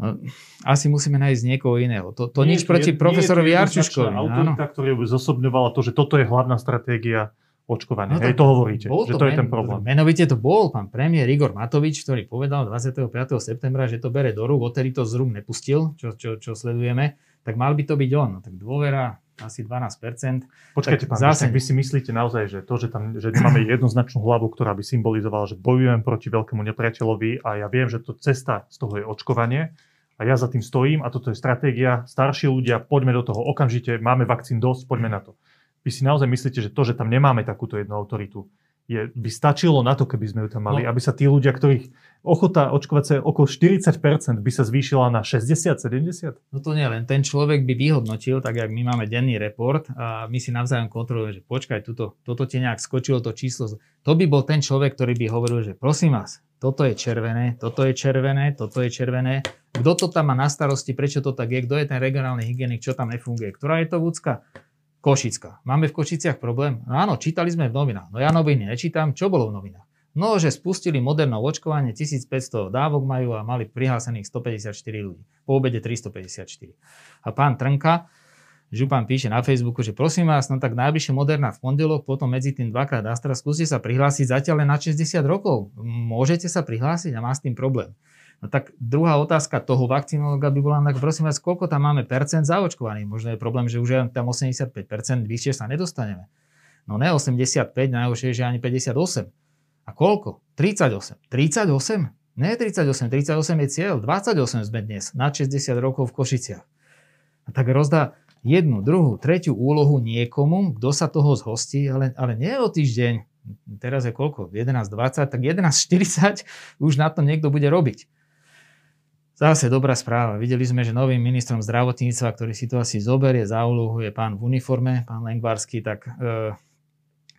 No, asi musíme nájsť niekoho iného. To, to nie, nič proti profesorovi Jarčuškovi. Autorita, ktorý by zosobňovala to, že toto je hlavná stratégia očkovania. No, Hej, to hovoríte, že to, to je ten problém. Menovite to bol pán premiér Igor Matovič, ktorý povedal 25. septembra, že to bere do rúk, odtedy to z rúk nepustil, čo, čo, čo sledujeme, tak mal by to byť on. No, tak dôvera, asi 12%. Počkajte, pán zase... vy si myslíte naozaj, že to, že tam že nemáme jednoznačnú hlavu, ktorá by symbolizovala, že bojujem proti veľkému nepriateľovi a ja viem, že to cesta z toho je očkovanie a ja za tým stojím a toto je stratégia, starší ľudia, poďme do toho okamžite, máme vakcín dosť, poďme na to. Vy si naozaj myslíte, že to, že tam nemáme takúto jednu autoritu, je, by stačilo na to, keby sme ju tam mali, no. aby sa tí ľudia, ktorých ochota očkovať sa okolo 40% by sa zvýšila na 60-70? No to nie, len ten človek by vyhodnotil, tak jak my máme denný report a my si navzájom kontrolujeme, že počkaj, tuto, toto ti nejak skočilo to číslo. To by bol ten človek, ktorý by hovoril, že prosím vás, toto je červené, toto je červené, toto je červené. Kto to tam má na starosti, prečo to tak je, kto je ten regionálny hygienik, čo tam nefunguje, ktorá je to vúcka? Košická. Máme v Košiciach problém? No áno, čítali sme v novinách. No ja noviny nečítam. Čo bolo v novinách? No, že spustili moderné očkovanie, 1500 dávok majú a mali prihlásených 154 ľudí. Po obede 354. A pán Trnka, Župan píše na Facebooku, že prosím vás, no tak najbližšie moderná v pondelok, potom medzi tým dvakrát Astra, skúste sa prihlásiť zatiaľ len na 60 rokov. Môžete sa prihlásiť a má s tým problém. No tak druhá otázka toho vakcinológa by bola, tak prosím vás, koľko tam máme percent zaočkovaných? Možno je problém, že už je tam 85%, vyššie sa nedostaneme. No ne 85, najhoršie že ani 58. A koľko? 38. 38? Ne 38, 38 je cieľ. 28 sme dnes, na 60 rokov v Košiciach. A tak rozdá jednu, druhú, tretiu úlohu niekomu, kto sa toho zhostí, ale, ale nie o týždeň. Teraz je koľko? 11.20, tak 11.40 už na to niekto bude robiť. Zase dobrá správa. Videli sme, že novým ministrom zdravotníctva, ktorý si to asi zoberie za úlohu, je pán v uniforme, pán Lengvarský, tak e,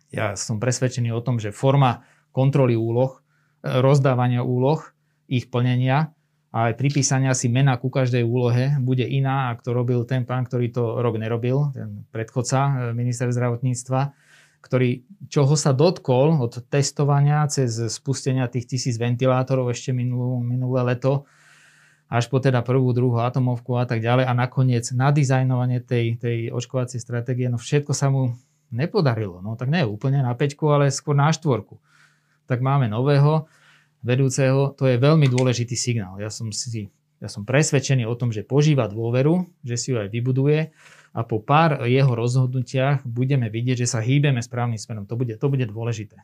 ja som presvedčený o tom, že forma kontroly úloh, e, rozdávania úloh, ich plnenia a aj pripísania si mena ku každej úlohe bude iná, ako to robil ten pán, ktorý to rok nerobil, ten predchodca, e, minister zdravotníctva, ktorý čoho sa dotkol od testovania cez spustenia tých tisíc ventilátorov ešte minulú, minulé leto, až po teda prvú, druhú atomovku a tak ďalej a nakoniec nadizajnovanie tej, tej očkovacej stratégie, no všetko sa mu nepodarilo. No tak nie úplne na peťku, ale skôr na štvorku. Tak máme nového vedúceho, to je veľmi dôležitý signál. Ja som, si, ja som presvedčený o tom, že požíva dôveru, že si ju aj vybuduje a po pár jeho rozhodnutiach budeme vidieť, že sa hýbeme správnym smerom. To bude, to bude dôležité.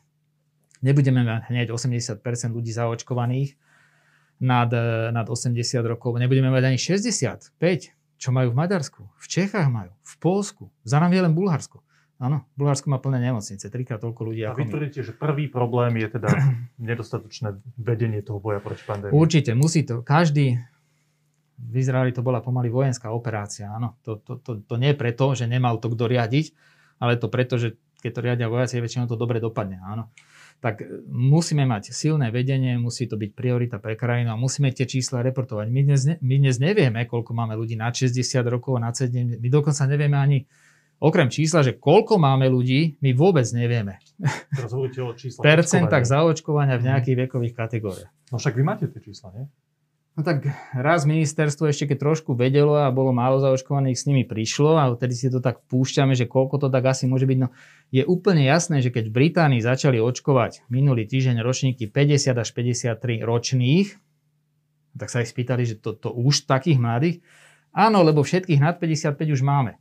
Nebudeme mať hneď 80% ľudí zaočkovaných, nad, e, nad 80 rokov. Nebudeme mať ani 65, čo majú v Maďarsku. V Čechách majú, v Polsku. Za nami je len Bulharsko. Áno, Bulharsko má plné nemocnice, trikrát toľko ľudí. A vy tvrdíte, že prvý problém je teda nedostatočné vedenie toho boja proti pandémii. Určite, musí to. Každý, v Izraeli to bola pomaly vojenská operácia. Áno, to, to, to, to nie preto, že nemal to kto riadiť, ale to preto, že keď to riadia vojaci, väčšinou to dobre dopadne. Áno. Tak e, musíme mať silné vedenie, musí to byť priorita pre krajinu a musíme tie čísla reportovať. My dnes, my dnes nevieme, koľko máme ľudí na 60 rokov, na 70, my dokonca nevieme ani, okrem čísla, že koľko máme ľudí, my vôbec nevieme. Teraz hovoríte o číslach Percentách zaočkovania v nejakých vekových kategóriách. No však vy máte tie čísla, nie? No tak raz ministerstvo ešte keď trošku vedelo a bolo málo zaočkovaných, s nimi prišlo a vtedy si to tak púšťame, že koľko to tak asi môže byť. No je úplne jasné, že keď v Británii začali očkovať minulý týždeň ročníky 50 až 53 ročných, tak sa ich spýtali, že to, to už takých mladých. Áno, lebo všetkých nad 55 už máme.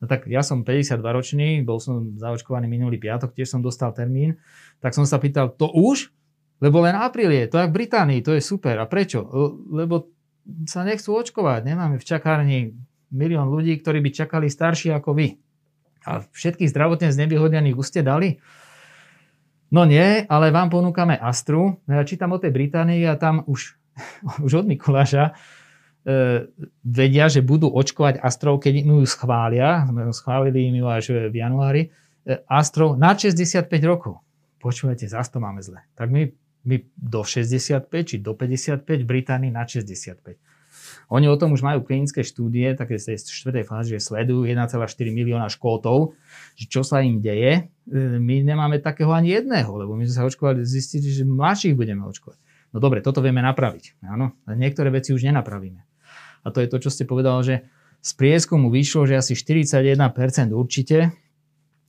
No tak ja som 52 ročný, bol som zaočkovaný minulý piatok, tiež som dostal termín, tak som sa pýtal, to už? Lebo len apríl je, to je v Británii, to je super. A prečo? Lebo sa nechcú očkovať. Nemáme v čakárni milión ľudí, ktorí by čakali starší ako vy. A všetkých zdravotne znevýhodnených už ste dali? No nie, ale vám ponúkame Astru. Ja čítam o tej Británii a tam už, už od Mikuláša e, vedia, že budú očkovať Astrov, keď im ju schvália. Schválili im ju až v januári. E, Astrov na 65 rokov. Počúvajte, zase to máme zle. Tak my my do 65 či do 55, v Británii na 65. Oni o tom už majú klinické štúdie, také z tej štvrtej fáze, že sledujú 1,4 milióna škótov, že čo sa im deje. E, my nemáme takého ani jedného, lebo my sme sa očkovali, zistili, že mladších budeme očkovať. No dobre, toto vieme napraviť. Áno, ale niektoré veci už nenapravíme. A to je to, čo ste povedal, že z prieskumu vyšlo, že asi 41% určite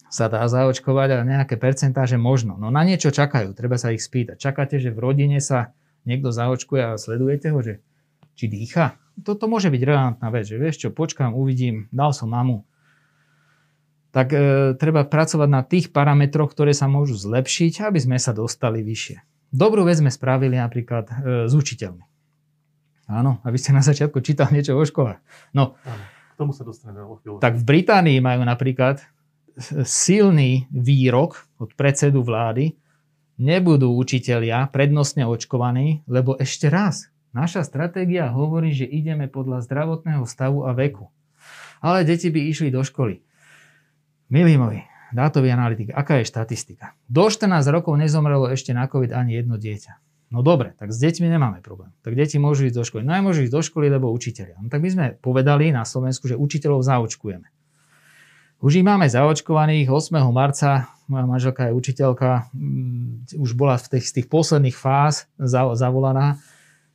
sa dá zaočkovať a nejaké percentáže možno. No na niečo čakajú, treba sa ich spýtať. Čakáte, že v rodine sa niekto zaočkuje a sledujete ho, že či dýcha? Toto môže byť relevantná vec, že vieš čo, počkám, uvidím, dal som mamu. Tak e, treba pracovať na tých parametroch, ktoré sa môžu zlepšiť, aby sme sa dostali vyššie. Dobrú vec sme spravili napríklad e, s učiteľmi. Áno, aby ste na začiatku čítali niečo o školách. No, Áno, k tomu sa dostaneme o chvíľu. Tak v Británii majú napríklad silný výrok od predsedu vlády, nebudú učitelia prednostne očkovaní, lebo ešte raz, naša stratégia hovorí, že ideme podľa zdravotného stavu a veku. Ale deti by išli do školy. Milí moji, dátový analytik, aká je štatistika? Do 14 rokov nezomrelo ešte na COVID ani jedno dieťa. No dobre, tak s deťmi nemáme problém. Tak deti môžu ísť do školy. No aj môžu ísť do školy, lebo učiteľia. No tak my sme povedali na Slovensku, že učiteľov zaočkujeme. Už ich máme zaočkovaných. 8. marca moja manželka je učiteľka, mm, už bola v tých, z tých posledných fáz zavolaná,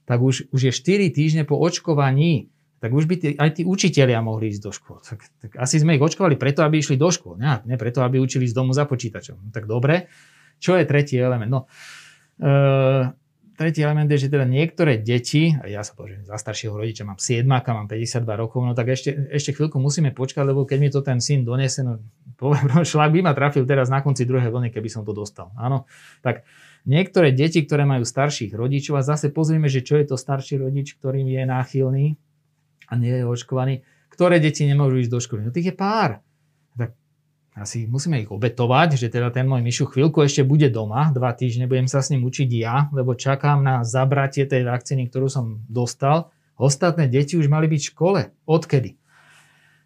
tak už, už je 4 týždne po očkovaní, tak už by tí, aj tí učitelia mohli ísť do škôl. Tak, tak asi sme ich očkovali preto, aby išli do škôl, ne, ne preto, aby učili z domu za počítačom. No, tak dobre. Čo je tretí element? No, e, tretí element je, že teda niektoré deti, a ja sa považujem za staršieho rodiča, mám 7, mám 52 rokov, no tak ešte, ešte chvíľku musíme počkať, lebo keď mi to ten syn donese, no poviem, šlak by ma trafil teraz na konci druhej vlny, keby som to dostal. Áno, tak niektoré deti, ktoré majú starších rodičov, a zase pozrieme, že čo je to starší rodič, ktorým je náchylný a nie je očkovaný, ktoré deti nemôžu ísť do školy. No tých je pár. Asi musíme ich obetovať, že teda ten môj myšu chvíľku ešte bude doma, dva týždne budem sa s ním učiť ja, lebo čakám na zabratie tej vakcíny, ktorú som dostal. Ostatné deti už mali byť v škole. Odkedy?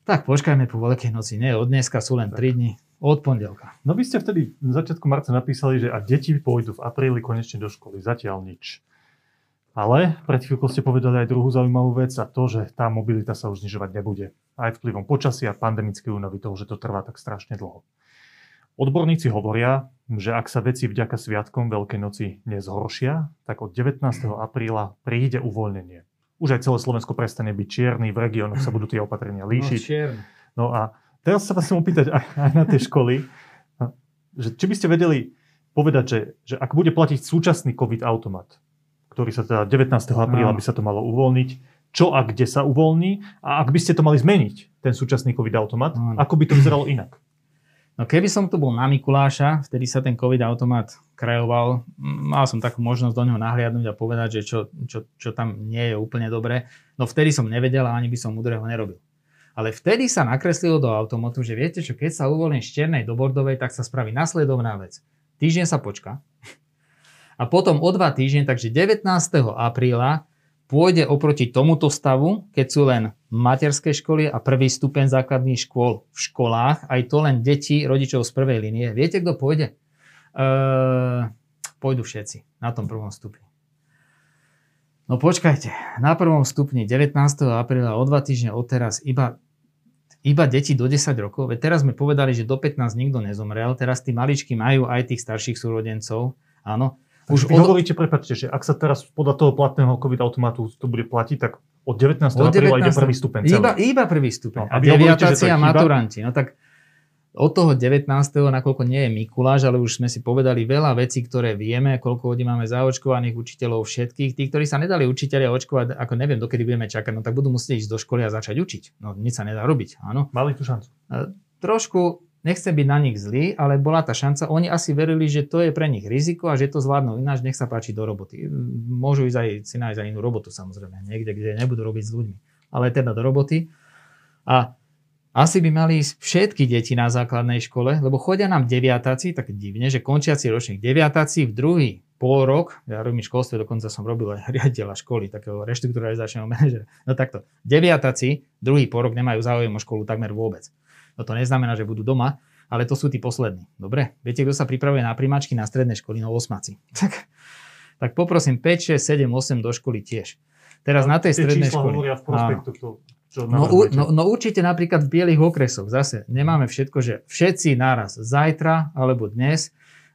Tak počkajme po Veľkej noci. Nie, od dneska sú len 3 dní. Od pondelka. No vy ste vtedy v začiatku marca napísali, že a deti pôjdu v apríli konečne do školy. Zatiaľ nič. Ale pred chvíľkou ste povedali aj druhú zaujímavú vec a to, že tá mobilita sa už znižovať nebude. Aj vplyvom počasia, pandemickej únavy, toho, že to trvá tak strašne dlho. Odborníci hovoria, že ak sa veci vďaka sviatkom Veľkej noci nezhoršia, tak od 19. apríla príde uvoľnenie. Už aj celé Slovensko prestane byť čierny, v regiónoch sa budú tie opatrenia líšiť. No, no a teraz sa vás chcem opýtať aj, aj na tie školy, že či by ste vedeli povedať, že, že ak bude platiť súčasný COVID automat, ktorý sa teda 19. apríla by sa to malo uvoľniť, čo a kde sa uvoľní a ak by ste to mali zmeniť, ten súčasný COVID automat, no. ako by to vyzeralo inak? No keby som tu bol na Mikuláša, vtedy sa ten COVID automat krajoval, mal som takú možnosť do neho nahliadnúť a povedať, že čo, čo, čo tam nie je úplne dobré. No vtedy som nevedel a ani by som múdreho nerobil. Ale vtedy sa nakreslilo do automatu, že viete čo, keď sa uvoľní z čiernej do bordovej, tak sa spraví nasledovná vec. Týždeň sa počka, a potom o dva týždne, takže 19. apríla pôjde oproti tomuto stavu, keď sú len materské školy a prvý stupeň základných škôl v školách, aj to len deti rodičov z prvej línie. Viete, kto pôjde? Uh, pôjdu všetci na tom prvom stupni. No počkajte, na prvom stupni 19. apríla o dva týždne od teraz iba, iba deti do 10 rokov. Veď teraz sme povedali, že do 15 nikto nezomrel, teraz tí maličky majú aj tých starších súrodencov. Áno, už Vy od... hovoríte, prepáčte, že ak sa teraz podľa toho platného COVID automatu to bude platiť, tak od 19. Od 19. apríla ide prvý stupeň. Celý. Iba, iba prvý stupeň. No, a deviatáci a maturanti. No tak od toho 19. nakoľko nie je Mikuláš, ale už sme si povedali veľa vecí, ktoré vieme, koľko ľudí máme zaočkovaných učiteľov všetkých. Tí, ktorí sa nedali učiteľia očkovať, ako neviem, dokedy budeme čakať, no tak budú musieť ísť do školy a začať učiť. No nič sa nedá robiť, áno. Mali tú šancu. Trošku nechcem byť na nich zlý, ale bola tá šanca. Oni asi verili, že to je pre nich riziko a že to zvládnu ináč, nech sa páči do roboty. Môžu ísť aj, si nájsť aj inú robotu samozrejme, niekde, kde nebudú robiť s ľuďmi, ale teda do roboty. A asi by mali ísť všetky deti na základnej škole, lebo chodia nám deviatáci, tak divne, že končiaci ročník deviatáci v druhý pol rok, ja robím školstve, dokonca som robil aj riaditeľa školy, takého reštrukturalizačného manažera. No takto, deviatáci druhý pol rok nemajú záujem o školu takmer vôbec. No to neznamená, že budú doma, ale to sú tí poslední. Dobre? Viete, kto sa pripravuje na primačky na stredné školy? No osmaci. Tak, tak poprosím 5, 6, 7, 8 do školy tiež. Teraz na tej strednej škole. v prospektu, to, čo no, u, no, no určite napríklad v bielých okresoch. Zase nemáme všetko, že všetci naraz zajtra alebo dnes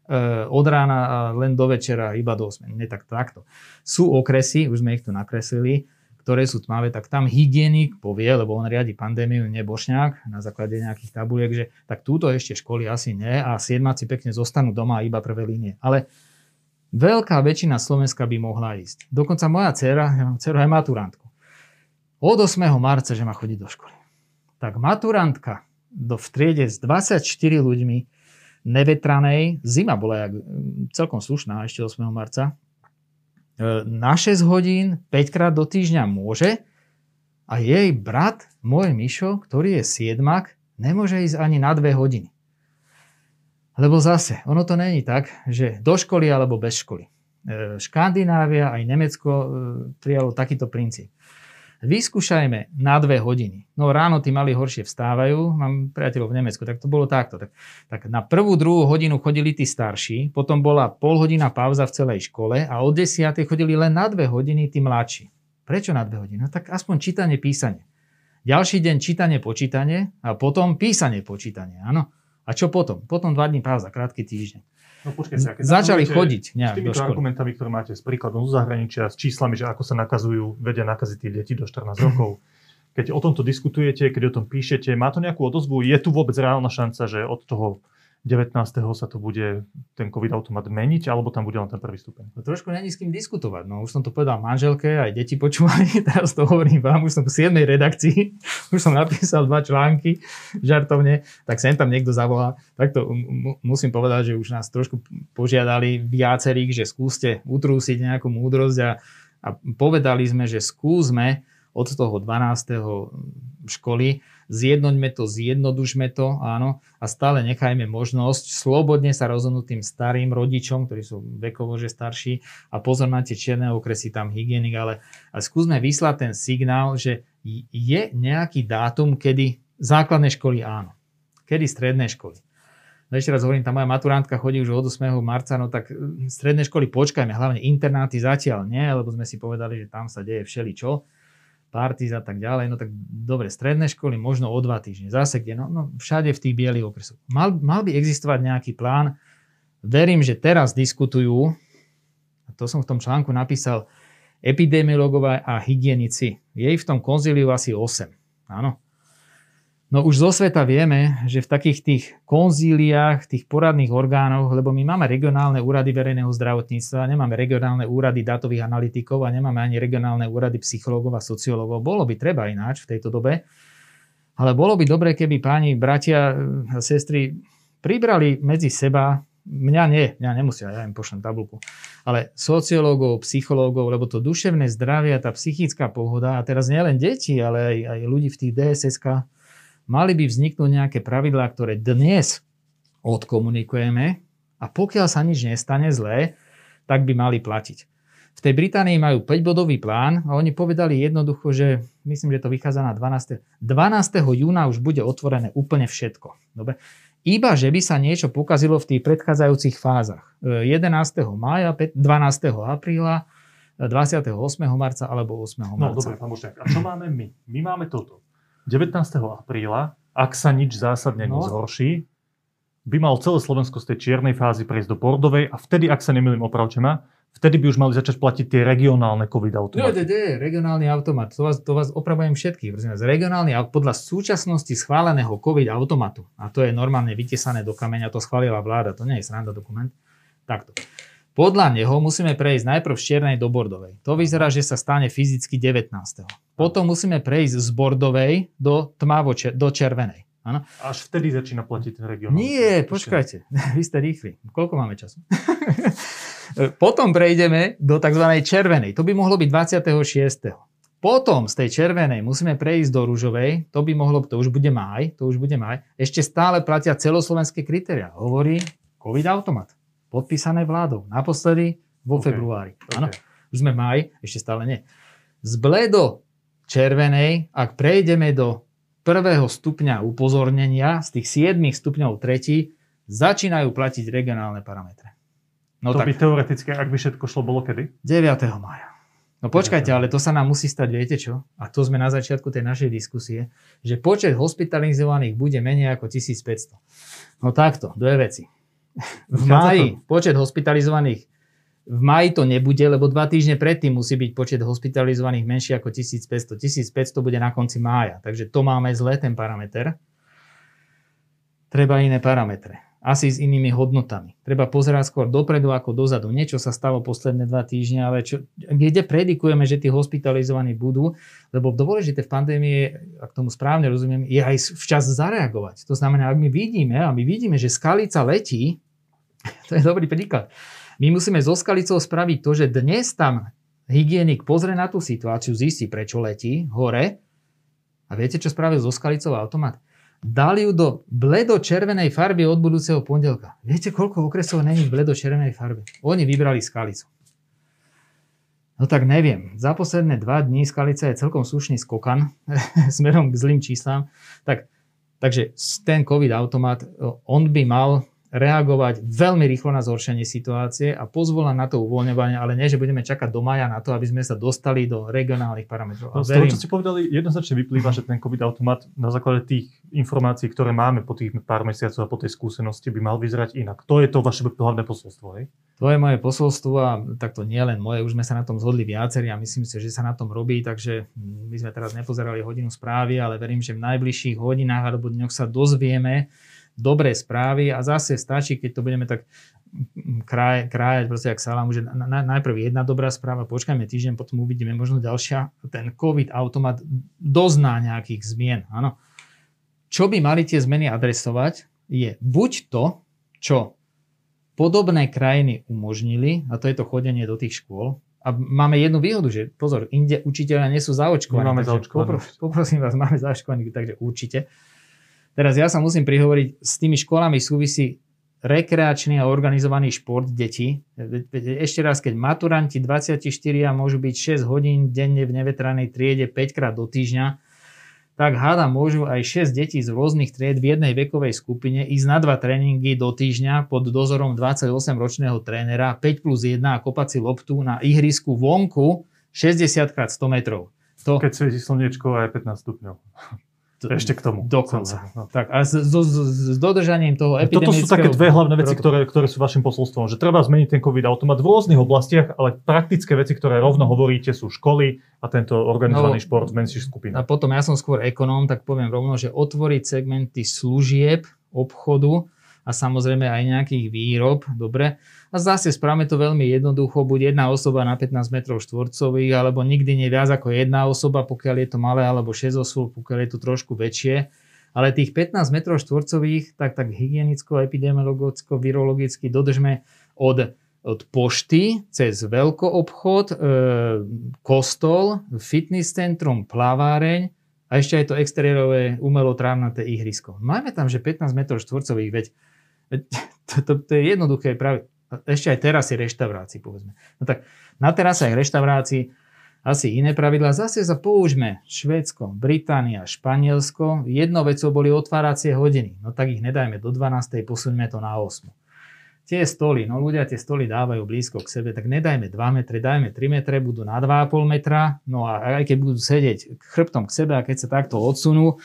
e, od rána len do večera iba do 8. Nie tak takto. Sú okresy, už sme ich tu nakreslili, ktoré sú tmavé, tak tam hygienik povie, lebo on riadi pandémiu, nebošňák, na základe nejakých tabuliek, že tak túto ešte školy asi nie a siedmaci pekne zostanú doma iba prvé línie. Ale veľká väčšina Slovenska by mohla ísť. Dokonca moja dcera, ja mám dceru aj maturantku, od 8. marca, že má chodiť do školy. Tak maturantka do v triede s 24 ľuďmi nevetranej, zima bola jak, celkom slušná ešte 8. marca, na 6 hodín 5 krát do týždňa môže a jej brat, môj Mišo, ktorý je siedmak, nemôže ísť ani na 2 hodiny. Lebo zase, ono to není tak, že do školy alebo bez školy. E, Škandinávia aj Nemecko e, prijalo takýto princíp vyskúšajme na dve hodiny. No ráno tí mali horšie vstávajú, mám priateľov v Nemecku, tak to bolo takto. Tak, tak na prvú, druhú hodinu chodili tí starší, potom bola pol hodina pauza v celej škole a od desiatej chodili len na dve hodiny tí mladší. Prečo na dve hodiny? No tak aspoň čítanie, písanie. Ďalší deň čítanie, počítanie a potom písanie, počítanie. Áno. A čo potom? Potom dva dní pauza, krátky týždeň. No počkajte, keď začali chodiť nejak s týmito do argumentami, ktoré máte s príkladom zo zahraničia, s číslami, že ako sa nakazujú, vedia nakaziť tie deti do 14 rokov. Keď o tomto diskutujete, keď o tom píšete, má to nejakú odozvu? Je tu vôbec reálna šanca, že od toho 19. sa to bude ten COVID automat meniť, alebo tam bude len ten prvý stupeň? No trošku není s kým diskutovať. No už som to povedal manželke, aj deti počúvali, teraz to hovorím vám, už som v 7. redakcii, už som napísal dva články, žartovne, tak sem tam niekto zavolá. Takto musím povedať, že už nás trošku požiadali viacerých, že skúste utrúsiť nejakú múdrosť a, a povedali sme, že skúsme od toho 12. školy zjednoďme to, zjednodušme to, áno, a stále nechajme možnosť slobodne sa rozhodnúť tým starým rodičom, ktorí sú vekovo že starší a pozor tie čierne okresy tam hygienik, ale, ale skúsme vyslať ten signál, že je nejaký dátum, kedy základné školy áno, kedy stredné školy. No ešte raz hovorím, tá moja maturantka chodí už od 8. marca, no tak stredné školy počkajme, hlavne internáty zatiaľ nie, lebo sme si povedali, že tam sa deje všeličo parties a tak ďalej, no tak dobre, stredné školy možno o dva týždne, zase kde, no, no všade v tých bielých okresoch. Mal, mal by existovať nejaký plán, verím, že teraz diskutujú, a to som v tom článku napísal, epidemiológovia a hygienici. Je ich v tom konzíliu asi 8. Áno. No už zo sveta vieme, že v takých tých konzíliách, tých poradných orgánoch, lebo my máme regionálne úrady verejného zdravotníctva, nemáme regionálne úrady datových analytikov a nemáme ani regionálne úrady psychológov a sociológov. Bolo by treba ináč v tejto dobe. Ale bolo by dobre, keby páni, bratia a sestry pribrali medzi seba, mňa nie, mňa nemusia, ja im pošlem tabulku, ale sociológov, psychológov, lebo to duševné zdravie a tá psychická pohoda, a teraz nielen deti, ale aj, aj ľudí v tých DSSK, mali by vzniknúť nejaké pravidlá, ktoré dnes odkomunikujeme a pokiaľ sa nič nestane zlé, tak by mali platiť. v tej Británii majú 5-bodový plán a oni povedali jednoducho, že myslím, že to vychádza na 12. 12. júna už bude otvorené úplne všetko. Dobre? Iba, že by sa niečo pokazilo v tých predchádzajúcich fázach. 11. mája, 12. apríla, 28. marca alebo 8. No, marca. No dobre, pán Bošňák. A čo máme my? My máme toto. 19. apríla, ak sa nič zásadne no. nezhorší, by mal celé Slovensko z tej čiernej fázy prejsť do bordovej a vtedy, ak sa nemýlim, opravte ma, vtedy by už mali začať platiť tie regionálne COVID automaty. To je regionálny automat. To vás, to vás opravujem všetkých. Prosím regionálny, podľa súčasnosti schváleného COVID automatu, a to je normálne vytesané do kameňa, to schválila vláda, to nie je sranda dokument, takto. Podľa neho musíme prejsť najprv z čiernej do bordovej. To vyzerá, že sa stane fyzicky 19. Potom musíme prejsť z bordovej do tmavo do červenej. Ano? Až vtedy začína platiť ten regionálny. Nie, počkajte, vy ste rýchli. Koľko máme času? Potom prejdeme do tzv. červenej. To by mohlo byť 26. Potom z tej červenej musíme prejsť do rúžovej, to by mohlo, to už bude máj, to už bude máj. Ešte stále platia celoslovenské kritéria. Hovorí COVID automat. Podpísané vládou. Naposledy vo okay. februári. Okay. Už sme máj, ešte stále nie. Z bledo červenej, ak prejdeme do prvého stupňa upozornenia, z tých 7 stupňov tretí, začínajú platiť regionálne parametre. No to tak, by teoreticky, ak by všetko šlo, bolo kedy? 9. maja. No počkajte, ale to sa nám musí stať, viete čo? A to sme na začiatku tej našej diskusie, že počet hospitalizovaných bude menej ako 1500. No takto, dve veci. V máji počet hospitalizovaných v maji to nebude, lebo dva týždne predtým musí byť počet hospitalizovaných menší ako 1500. 1500 bude na konci mája, takže to máme zle, ten parameter. Treba iné parametre. Asi s inými hodnotami. Treba pozerať skôr dopredu ako dozadu. Niečo sa stalo posledné dva týždne, ale čo, kde predikujeme, že tí hospitalizovaní budú, lebo dôležité v pandémii, ak tomu správne rozumiem, je aj včas zareagovať. To znamená, ak my vidíme, a my vidíme, že skalica letí, to je dobrý príklad, my musíme so Skalicou spraviť to, že dnes tam hygienik pozrie na tú situáciu, zistí, prečo letí hore. A viete, čo spravil so Skalicou automat? Dali ju do bledo-červenej farby od budúceho pondelka. Viete, koľko okresov není v bledo-červenej farbe? Oni vybrali Skalicu. No tak neviem. Za posledné dva dní Skalica je celkom slušný skokan smerom k zlým číslam. Tak, takže ten COVID automat, on by mal reagovať veľmi rýchlo na zhoršenie situácie a pozvolať na to uvoľňovanie, ale nie, že budeme čakať do maja na to, aby sme sa dostali do regionálnych parametrov. No, z toho, čo ste povedali, jednoznačne vyplýva, že ten COVID automat na základe tých informácií, ktoré máme po tých pár mesiacoch a po tej skúsenosti by mal vyzerať inak. To je to vaše hlavné posolstvo, hej? To je moje posolstvo a takto nie len moje, už sme sa na tom zhodli viacerí a myslím si, že sa na tom robí, takže my sme teraz nepozerali hodinu správy, ale verím, že v najbližších hodinách alebo dňoch sa dozvieme, dobré správy a zase stačí, keď to budeme tak kraj, krájať proste jak salám, že na, na, najprv jedna dobrá správa, počkajme týždeň, potom uvidíme možno ďalšia. Ten COVID automat dozná nejakých zmien. Áno. Čo by mali tie zmeny adresovať, je buď to, čo podobné krajiny umožnili, a to je to chodenie do tých škôl, a máme jednu výhodu, že pozor, inde učiteľia nie sú zaočkovaní. máme zaočkovaní. Poprosím vás, máme zaočkovaní, takže určite. Teraz ja sa musím prihovoriť, s tými školami súvisí rekreačný a organizovaný šport detí. Ešte raz, keď maturanti 24 môžu byť 6 hodín denne v nevetranej triede 5 krát do týždňa, tak háda môžu aj 6 detí z rôznych tried v jednej vekovej skupine ísť na dva tréningy do týždňa pod dozorom 28-ročného trénera 5 plus 1 a kopať si loptu na ihrisku vonku 60 x 100 metrov. To... Keď svieti slniečko a je 15 stupňov. Ešte k tomu. Dokonca. No. Tak, a s, s, s dodržaním toho epidemického... Toto sú také dve hlavné veci, ktoré, ktoré sú vašim posolstvom, že treba zmeniť ten COVID automat v rôznych oblastiach, ale praktické veci, ktoré rovno hovoríte, sú školy a tento organizovaný no, šport v menších skupinách. A potom ja som skôr ekonóm, tak poviem rovno, že otvoriť segmenty služieb, obchodu a samozrejme aj nejakých výrob, dobre, a zase spravme to veľmi jednoducho, buď jedna osoba na 15 metrov štvorcových, alebo nikdy nie viac ako jedna osoba, pokiaľ je to malé, alebo 6 osôb, pokiaľ je to trošku väčšie. Ale tých 15 metrov štvorcových, tak, tak hygienicko, epidemiologicko, virologicky dodržme od, od pošty cez veľkoobchod, e, kostol, fitness centrum, plaváreň a ešte aj to exteriérové umelotrávnaté ihrisko. Máme tam, že 15 metrov štvorcových, veď to, to, to je jednoduché práve Ešte aj teraz je reštaurácii, povedzme. No tak na terasách reštaurácií asi iné pravidlá. Zase sa použme Švédsko, Británia, Španielsko. Jednou vecou boli otváracie hodiny. No tak ich nedajme do 12. posuňme to na 8. Tie stoly, no ľudia tie stoly dávajú blízko k sebe, tak nedajme 2 metre, dajme 3 metre, budú na 2,5 metra, no a aj keď budú sedieť chrbtom k sebe a keď sa takto odsunú,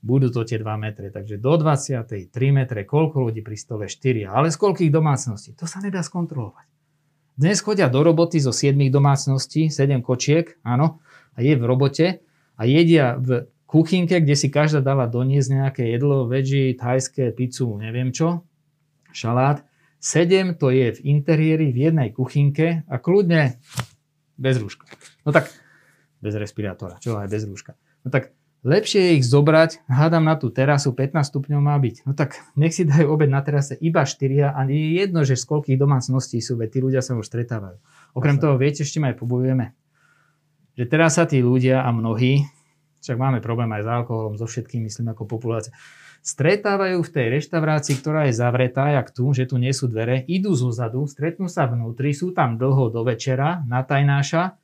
budú to tie 2 metre. Takže do 20. 3 metre, koľko ľudí pri stole? 4. Ale z koľkých domácností? To sa nedá skontrolovať. Dnes chodia do roboty zo 7 domácností, 7 kočiek, áno, a je v robote a jedia v kuchynke, kde si každá dala doniesť nejaké jedlo, veggie, thajské, pizzu, neviem čo, šalát. 7 to je v interiéri v jednej kuchynke a kľudne bez rúška. No tak, bez respirátora, čo aj bez rúška. No tak Lepšie je ich zobrať, hádam na tú terasu, 15 stupňov má byť. No tak nech si dajú obed na terase iba 4 a nie je jedno, že z koľkých domácností sú, veď tí ľudia sa už stretávajú. Okrem toho, viete, ešte aj pobojujeme, že teraz sa tí ľudia a mnohí, však máme problém aj s alkoholom, so všetkým, myslím, ako populácia, stretávajú v tej reštaurácii, ktorá je zavretá, jak tu, že tu nie sú dvere, idú zo zadu, stretnú sa vnútri, sú tam dlho do večera, na tajnáša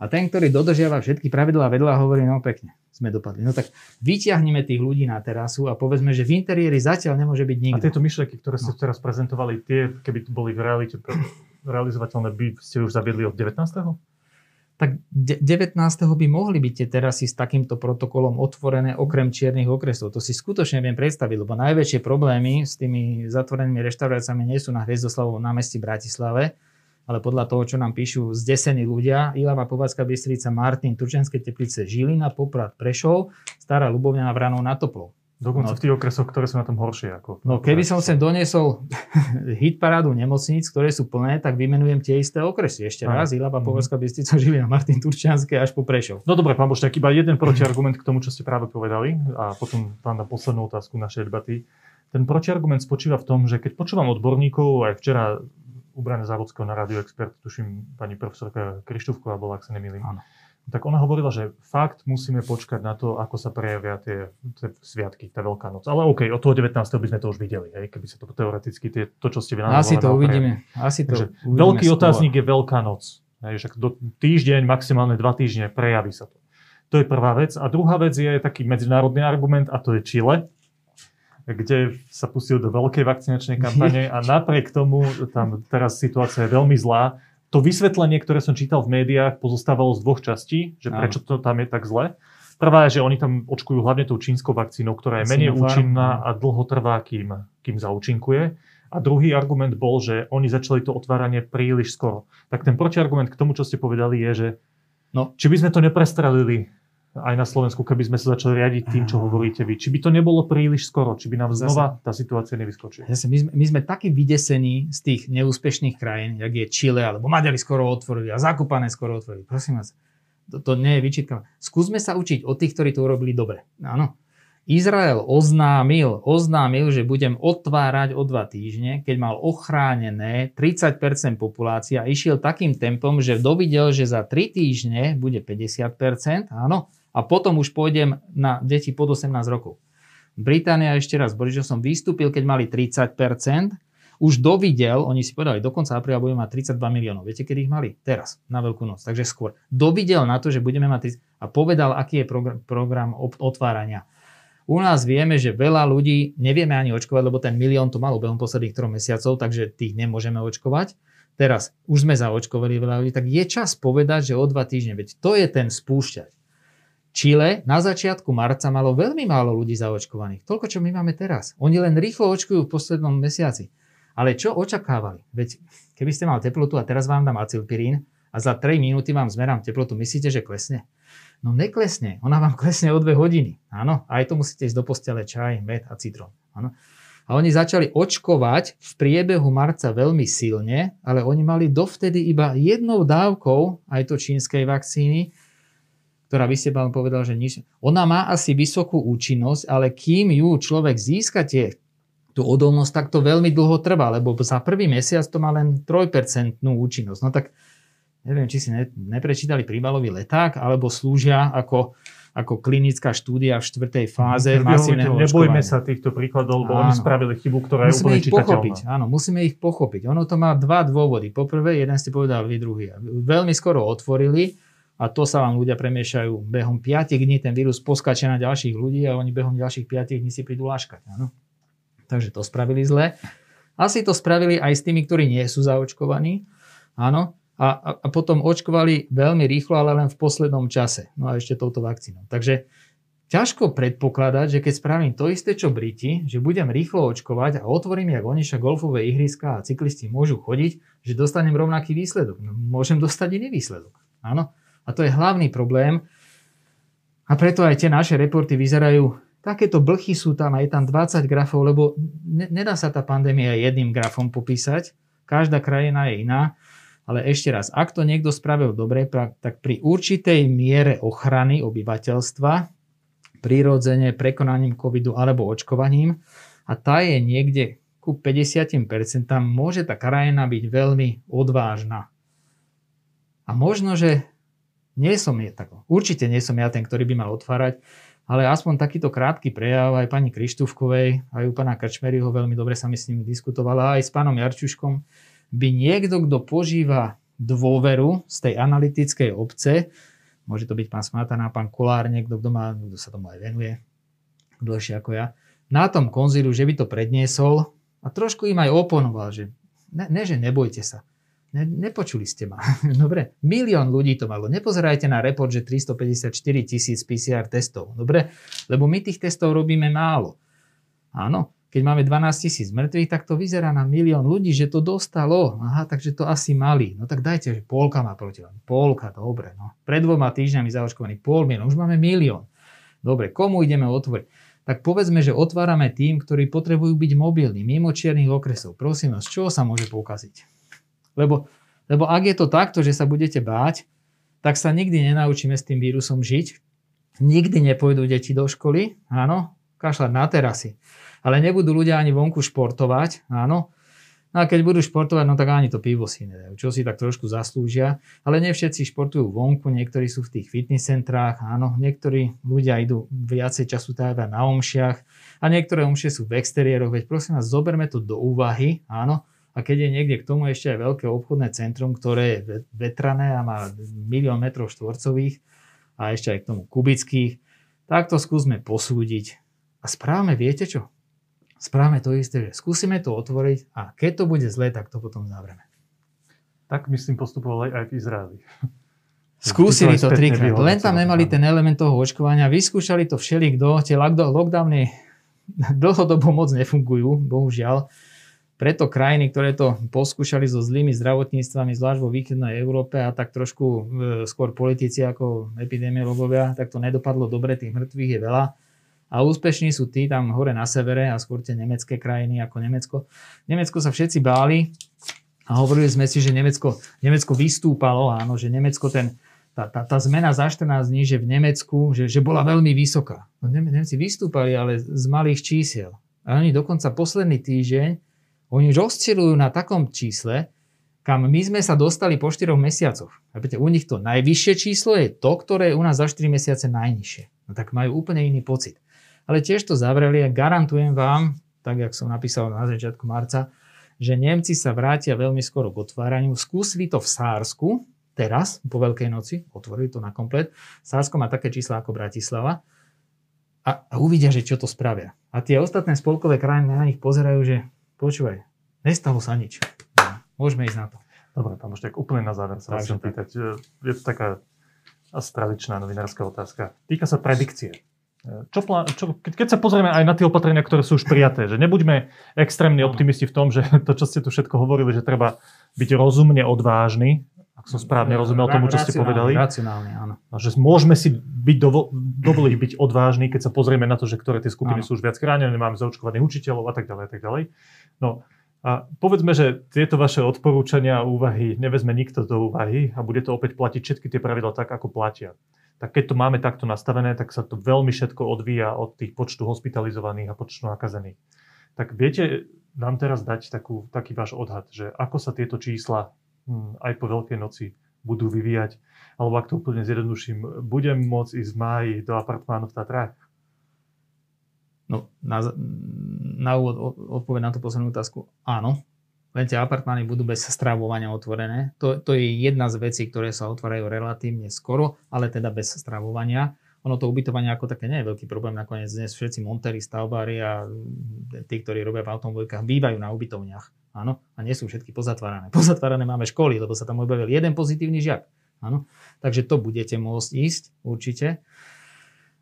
a ten, ktorý dodržiava všetky pravidlá vedľa, hovorí, no pekne, sme dopadli. No tak vyťahneme tých ľudí na terasu a povedzme, že v interiéri zatiaľ nemôže byť nikto. A tieto myšlenky, ktoré ste no. teraz prezentovali, tie, keby boli v realite realizovateľné, by ste už zaviedli od 19 tak 19. by mohli byť tie terasy s takýmto protokolom otvorené okrem čiernych okresov. To si skutočne viem predstaviť, lebo najväčšie problémy s tými zatvorenými reštauráciami nie sú na Hviezdoslavovom námestí v Bratislave, ale podľa toho, čo nám píšu zdesení ľudia, Ilava, Povazka, Bystrica, Martin, Turčenské teplice, Žilina, Poprad, Prešov, Stará Ľubovňa a Vranov na Toplov. Dokonca no, v tých okresoch, ktoré sú na tom horšie. Ako, no keby som sem doniesol hit parádu nemocníc, ktoré sú plné, tak vymenujem tie isté okresy. Ešte Aj. raz, Ilava, Povarská Bystrica, Žilina, Martin Turčianske až po Prešov. No dobre, pán Bošťák, iba jeden protiargument k tomu, čo ste práve povedali a potom pán na poslednú otázku našej debaty. Ten protiargument spočíva v tom, že keď počúvam odborníkov, aj včera u Brane Závodského na Radio Expert, tuším pani profesorka Krištúvková bola, ak sa nemýlim. Áno. Tak ona hovorila, že fakt musíme počkať na to, ako sa prejavia tie, tie sviatky, tá Veľká noc. Ale OK, od toho 19. by sme to už videli, hej, keby sa to teoreticky, tie, to, čo ste vynávali. Asi to uvidíme. Asi to Takže uvidíme veľký skôr. otáznik je Veľká noc. Hej, že do týždeň, maximálne dva týždne prejaví sa to. To je prvá vec. A druhá vec je taký medzinárodný argument a to je Chile kde sa pustil do veľkej vakcinačnej kampane a napriek tomu tam teraz situácia je veľmi zlá. To vysvetlenie, ktoré som čítal v médiách, pozostávalo z dvoch častí, že prečo to tam je tak zle. Prvá je, že oni tam očkujú hlavne tou čínskou vakcínou, ktorá je menej účinná a dlho trvá, kým, kým zaúčinkuje. A druhý argument bol, že oni začali to otváranie príliš skoro. Tak ten protiargument k tomu, čo ste povedali, je, že no. či by sme to neprestrelili aj na Slovensku, keby sme sa začali riadiť tým, čo hovoríte vy. Či by to nebolo príliš skoro, či by nám znova tá situácia nevyskočila. Zase, my, sme, my sme takí vydesení z tých neúspešných krajín, jak je Chile, alebo Maďari skoro otvorili a Zakopané skoro otvorili. Prosím vás, to, to nie je vyčitka. Skúsme sa učiť od tých, ktorí to urobili dobre. Áno. Izrael oznámil, oznámil, že budem otvárať o dva týždne, keď mal ochránené 30% populácia, išiel takým tempom, že dovidel, že za 3 týždne bude 50%, áno, a potom už pôjdem na deti pod 18 rokov. Británia, ešte raz, Boris som vystúpil, keď mali 30%, už dovidel, oni si povedali, do konca apríla budeme mať 32 miliónov. Viete, kedy ich mali? Teraz, na Veľkú noc, takže skôr. Dovidel na to, že budeme mať 30, a povedal, aký je program, program otvárania. U nás vieme, že veľa ľudí nevieme ani očkovať, lebo ten milión to malo behom posledných troch mesiacov, takže tých nemôžeme očkovať. Teraz už sme zaočkovali veľa ľudí, tak je čas povedať, že o dva týždne, veď to je ten spúšťať. Čile na začiatku marca malo veľmi málo ľudí zaočkovaných. Toľko, čo my máme teraz. Oni len rýchlo očkujú v poslednom mesiaci. Ale čo očakávali? Veď keby ste mal teplotu a teraz vám dám acilpirín a za 3 minúty vám zmerám teplotu, myslíte, že klesne? No neklesne. Ona vám klesne o 2 hodiny. Áno, aj to musíte ísť do postele čaj, med a citrón. Áno. A oni začali očkovať v priebehu marca veľmi silne, ale oni mali dovtedy iba jednou dávkou aj to čínskej vakcíny ktorá by ste vám povedal, že nič. Ona má asi vysokú účinnosť, ale kým ju človek získa tie, tú odolnosť, tak to veľmi dlho trvá, lebo za prvý mesiac to má len 3% účinnosť. No tak neviem, či si ne, neprečítali príbalový leták, alebo slúžia ako ako klinická štúdia v štvrtej fáze Vy masívneho Nebojme sa týchto príkladov, lebo Áno. oni spravili chybu, ktorá je Musíme úplne ich pochopiť, čitateľná. áno, musíme ich pochopiť. Ono to má dva dôvody. Poprvé, jeden ste povedali, vy druhý. Veľmi skoro otvorili a to sa vám ľudia premiešajú. Behom 5 dní ten vírus poskače na ďalších ľudí a oni behom ďalších 5 dní si prídu láškať. Áno. Takže to spravili zle. Asi to spravili aj s tými, ktorí nie sú zaočkovaní. Áno. A, a, a potom očkovali veľmi rýchlo, ale len v poslednom čase. No a ešte touto vakcínou. Takže ťažko predpokladať, že keď spravím to isté, čo Briti, že budem rýchlo očkovať a otvorím, jak oni golfové ihriska a cyklisti môžu chodiť, že dostanem rovnaký výsledok. No, môžem dostať iný výsledok. Áno. A to je hlavný problém. A preto aj tie naše reporty vyzerajú, takéto blchy sú tam a je tam 20 grafov, lebo ne, nedá sa tá pandémia jedným grafom popísať. Každá krajina je iná. Ale ešte raz, ak to niekto spravil dobre, tak pri určitej miere ochrany obyvateľstva, prirodzene prekonaním covidu alebo očkovaním, a tá je niekde ku 50%, môže tá krajina byť veľmi odvážna. A možno, že nie som je tak, určite nie som ja ten, ktorý by mal otvárať, ale aspoň takýto krátky prejav aj pani Krištúfkovej, aj u pána Krčmeryho, veľmi dobre sa mi s ním diskutovala, aj s pánom Jarčuškom, by niekto, kto požíva dôveru z tej analytickej obce, môže to byť pán Smatana, pán Kolár, niekto, kto, má, kto sa tomu aj venuje, dlhšie ako ja, na tom konzíliu, že by to predniesol a trošku im aj oponoval, že ne, ne že nebojte sa, ne, nepočuli ste ma. Dobre, milión ľudí to malo. Nepozerajte na report, že 354 tisíc PCR testov. Dobre, lebo my tých testov robíme málo. Áno, keď máme 12 tisíc mŕtvych, tak to vyzerá na milión ľudí, že to dostalo. Aha, takže to asi mali. No tak dajte, že polka má proti vám. Polka, dobre. No. Pred dvoma týždňami zaočkovaný pol milión, už máme milión. Dobre, komu ideme otvoriť? Tak povedzme, že otvárame tým, ktorí potrebujú byť mobilní, mimo čiernych okresov. Prosím vás, čo sa môže pokaziť? Lebo, lebo ak je to takto, že sa budete báť, tak sa nikdy nenaučíme s tým vírusom žiť. Nikdy nepôjdu deti do školy, áno, kašľať na terasy ale nebudú ľudia ani vonku športovať, áno. No a keď budú športovať, no tak ani to pivo si nedajú, čo si tak trošku zaslúžia. Ale nie všetci športujú vonku, niektorí sú v tých fitness centrách, áno, niektorí ľudia idú viacej času teda na omšiach a niektoré omšie sú v exteriéroch, veď prosím vás, zoberme to do úvahy, áno. A keď je niekde k tomu ešte aj veľké obchodné centrum, ktoré je vetrané a má milión metrov štvorcových a ešte aj k tomu kubických, tak to skúsme posúdiť. A správame, viete čo? Správame to isté, že skúsime to otvoriť a keď to bude zlé, tak to potom zavreme. Tak myslím postupovali aj v Izraeli. Skúsili to trikrát, len tam nemali ten element toho očkovania, vyskúšali to všelikto, tie lockdo- lockdowny dlhodobo moc nefungujú, bohužiaľ. Preto krajiny, ktoré to poskúšali so zlými zdravotníctvami, zvlášť vo východnej Európe a tak trošku e, skôr politici ako epidemiologovia, tak to nedopadlo dobre, tých mŕtvych je veľa. A úspešní sú tí tam hore na severe a skôr tie nemecké krajiny ako Nemecko. Nemecko sa všetci báli a hovorili sme si, že Nemecko, Nemecko vystúpalo, áno, že Nemecko ten, tá, tá, tá zmena za 14 dní, že v Nemecku, že, že bola veľmi vysoká. No, Nem- Nemci vystúpali, ale z malých čísiel. A oni dokonca posledný týždeň, oni už oscilujú na takom čísle, kam my sme sa dostali po 4 mesiacoch. Chápete, U nich to najvyššie číslo je to, ktoré je u nás za 4 mesiace najnižšie. No tak majú úplne iný pocit. Ale tiež to zavreli a garantujem vám, tak jak som napísal na začiatku marca, že Nemci sa vrátia veľmi skoro k otváraniu. Skúsili to v Sársku, teraz, po Veľkej noci, otvorili to na komplet. Sársko má také čísla ako Bratislava a, a uvidia, že čo to spravia. A tie ostatné spolkové krajiny na nich pozerajú, že počúvaj, nestalo sa nič. No, Môžeme ísť na to. Dobre, pán Bošťák, úplne na záver sa vás chcem pýtať. Je to taká asi tradičná novinárska otázka. Týka sa predikcie. Čo plá, čo, keď, sa pozrieme aj na tie opatrenia, ktoré sú už prijaté, že nebuďme extrémni optimisti v tom, že to, čo ste tu všetko hovorili, že treba byť rozumne odvážny, som správne rozumel tomu, čo ste povedali, Racionálne, áno. a že môžeme si byť dovo, dovoliť byť odvážni, keď sa pozrieme na to, že ktoré tie skupiny Áno. sú už viac chránené, máme zaočkovaných učiteľov a tak ďalej a tak ďalej. No a povedzme, že tieto vaše odporúčania a úvahy nevezme nikto do úvahy a bude to opäť platiť všetky tie pravidla tak, ako platia. Tak keď to máme takto nastavené, tak sa to veľmi všetko odvíja od tých počtu hospitalizovaných a počtu nakazených. Tak viete nám teraz dať takú, taký váš odhad, že ako sa tieto čísla aj po Veľkej noci budú vyvíjať. Alebo ak to úplne zjednoduším, budem môcť ísť v máji do apartmánu v Tatrách? No, na, na úvod odpoveď na tú poslednú otázku, áno. Len tie apartmány budú bez stravovania otvorené. To, to je jedna z vecí, ktoré sa otvárajú relatívne skoro, ale teda bez stravovania ono to ubytovanie ako také nie je veľký problém. Nakoniec dnes všetci montéri, stavbári a tí, ktorí robia v automobilkách, bývajú na ubytovniach. Áno, a nie sú všetky pozatvárané. Pozatvárané máme školy, lebo sa tam objavil jeden pozitívny žiak. Áno, takže to budete môcť ísť určite.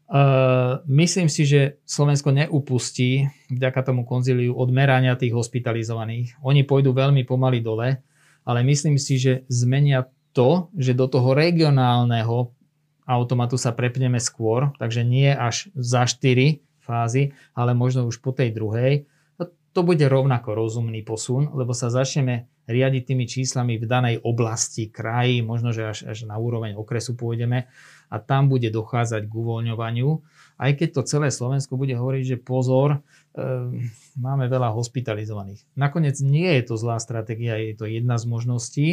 Uh, myslím si, že Slovensko neupustí vďaka tomu konzíliu od merania tých hospitalizovaných. Oni pôjdu veľmi pomaly dole, ale myslím si, že zmenia to, že do toho regionálneho automatu sa prepneme skôr, takže nie až za 4 fázy, ale možno už po tej druhej. To bude rovnako rozumný posun, lebo sa začneme riadiť tými číslami v danej oblasti, kraji, možno, že až, až na úroveň okresu pôjdeme a tam bude dochádzať k uvoľňovaniu. Aj keď to celé Slovensko bude hovoriť, že pozor, e, máme veľa hospitalizovaných. Nakoniec nie je to zlá stratégia, je to jedna z možností,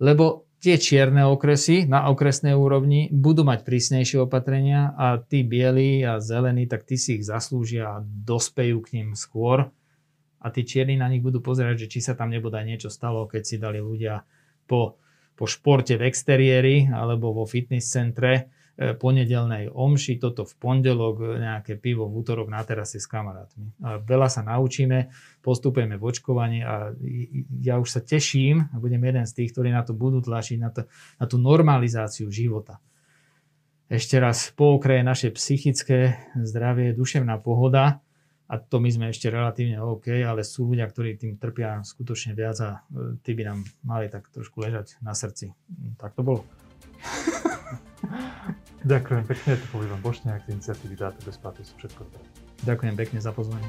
lebo tie čierne okresy na okresnej úrovni budú mať prísnejšie opatrenia a tí bieli a zelení, tak tí si ich zaslúžia a dospejú k ním skôr. A tí čierni na nich budú pozerať, že či sa tam nebude niečo stalo, keď si dali ľudia po, po športe v exteriéri alebo vo fitness centre E, ponedelnej omši, toto v pondelok, e, nejaké pivo v útorok na terase s kamarátmi. A veľa sa naučíme, postupujeme v očkovaní a ja už sa teším a budem jeden z tých, ktorí na to budú tlačiť, na, to, na tú normalizáciu života. Ešte raz, po okraje naše psychické zdravie, duševná pohoda, a to my sme ešte relatívne OK, ale sú ľudia, ktorí tým trpia skutočne viac a e, tí by nám mali tak trošku ležať na srdci. Tak to bolo. Ďakujem pekne, to bol Ivan Bošňák, iniciatívy Dáta bez sú všetko. Ďakujem pekne za pozvanie.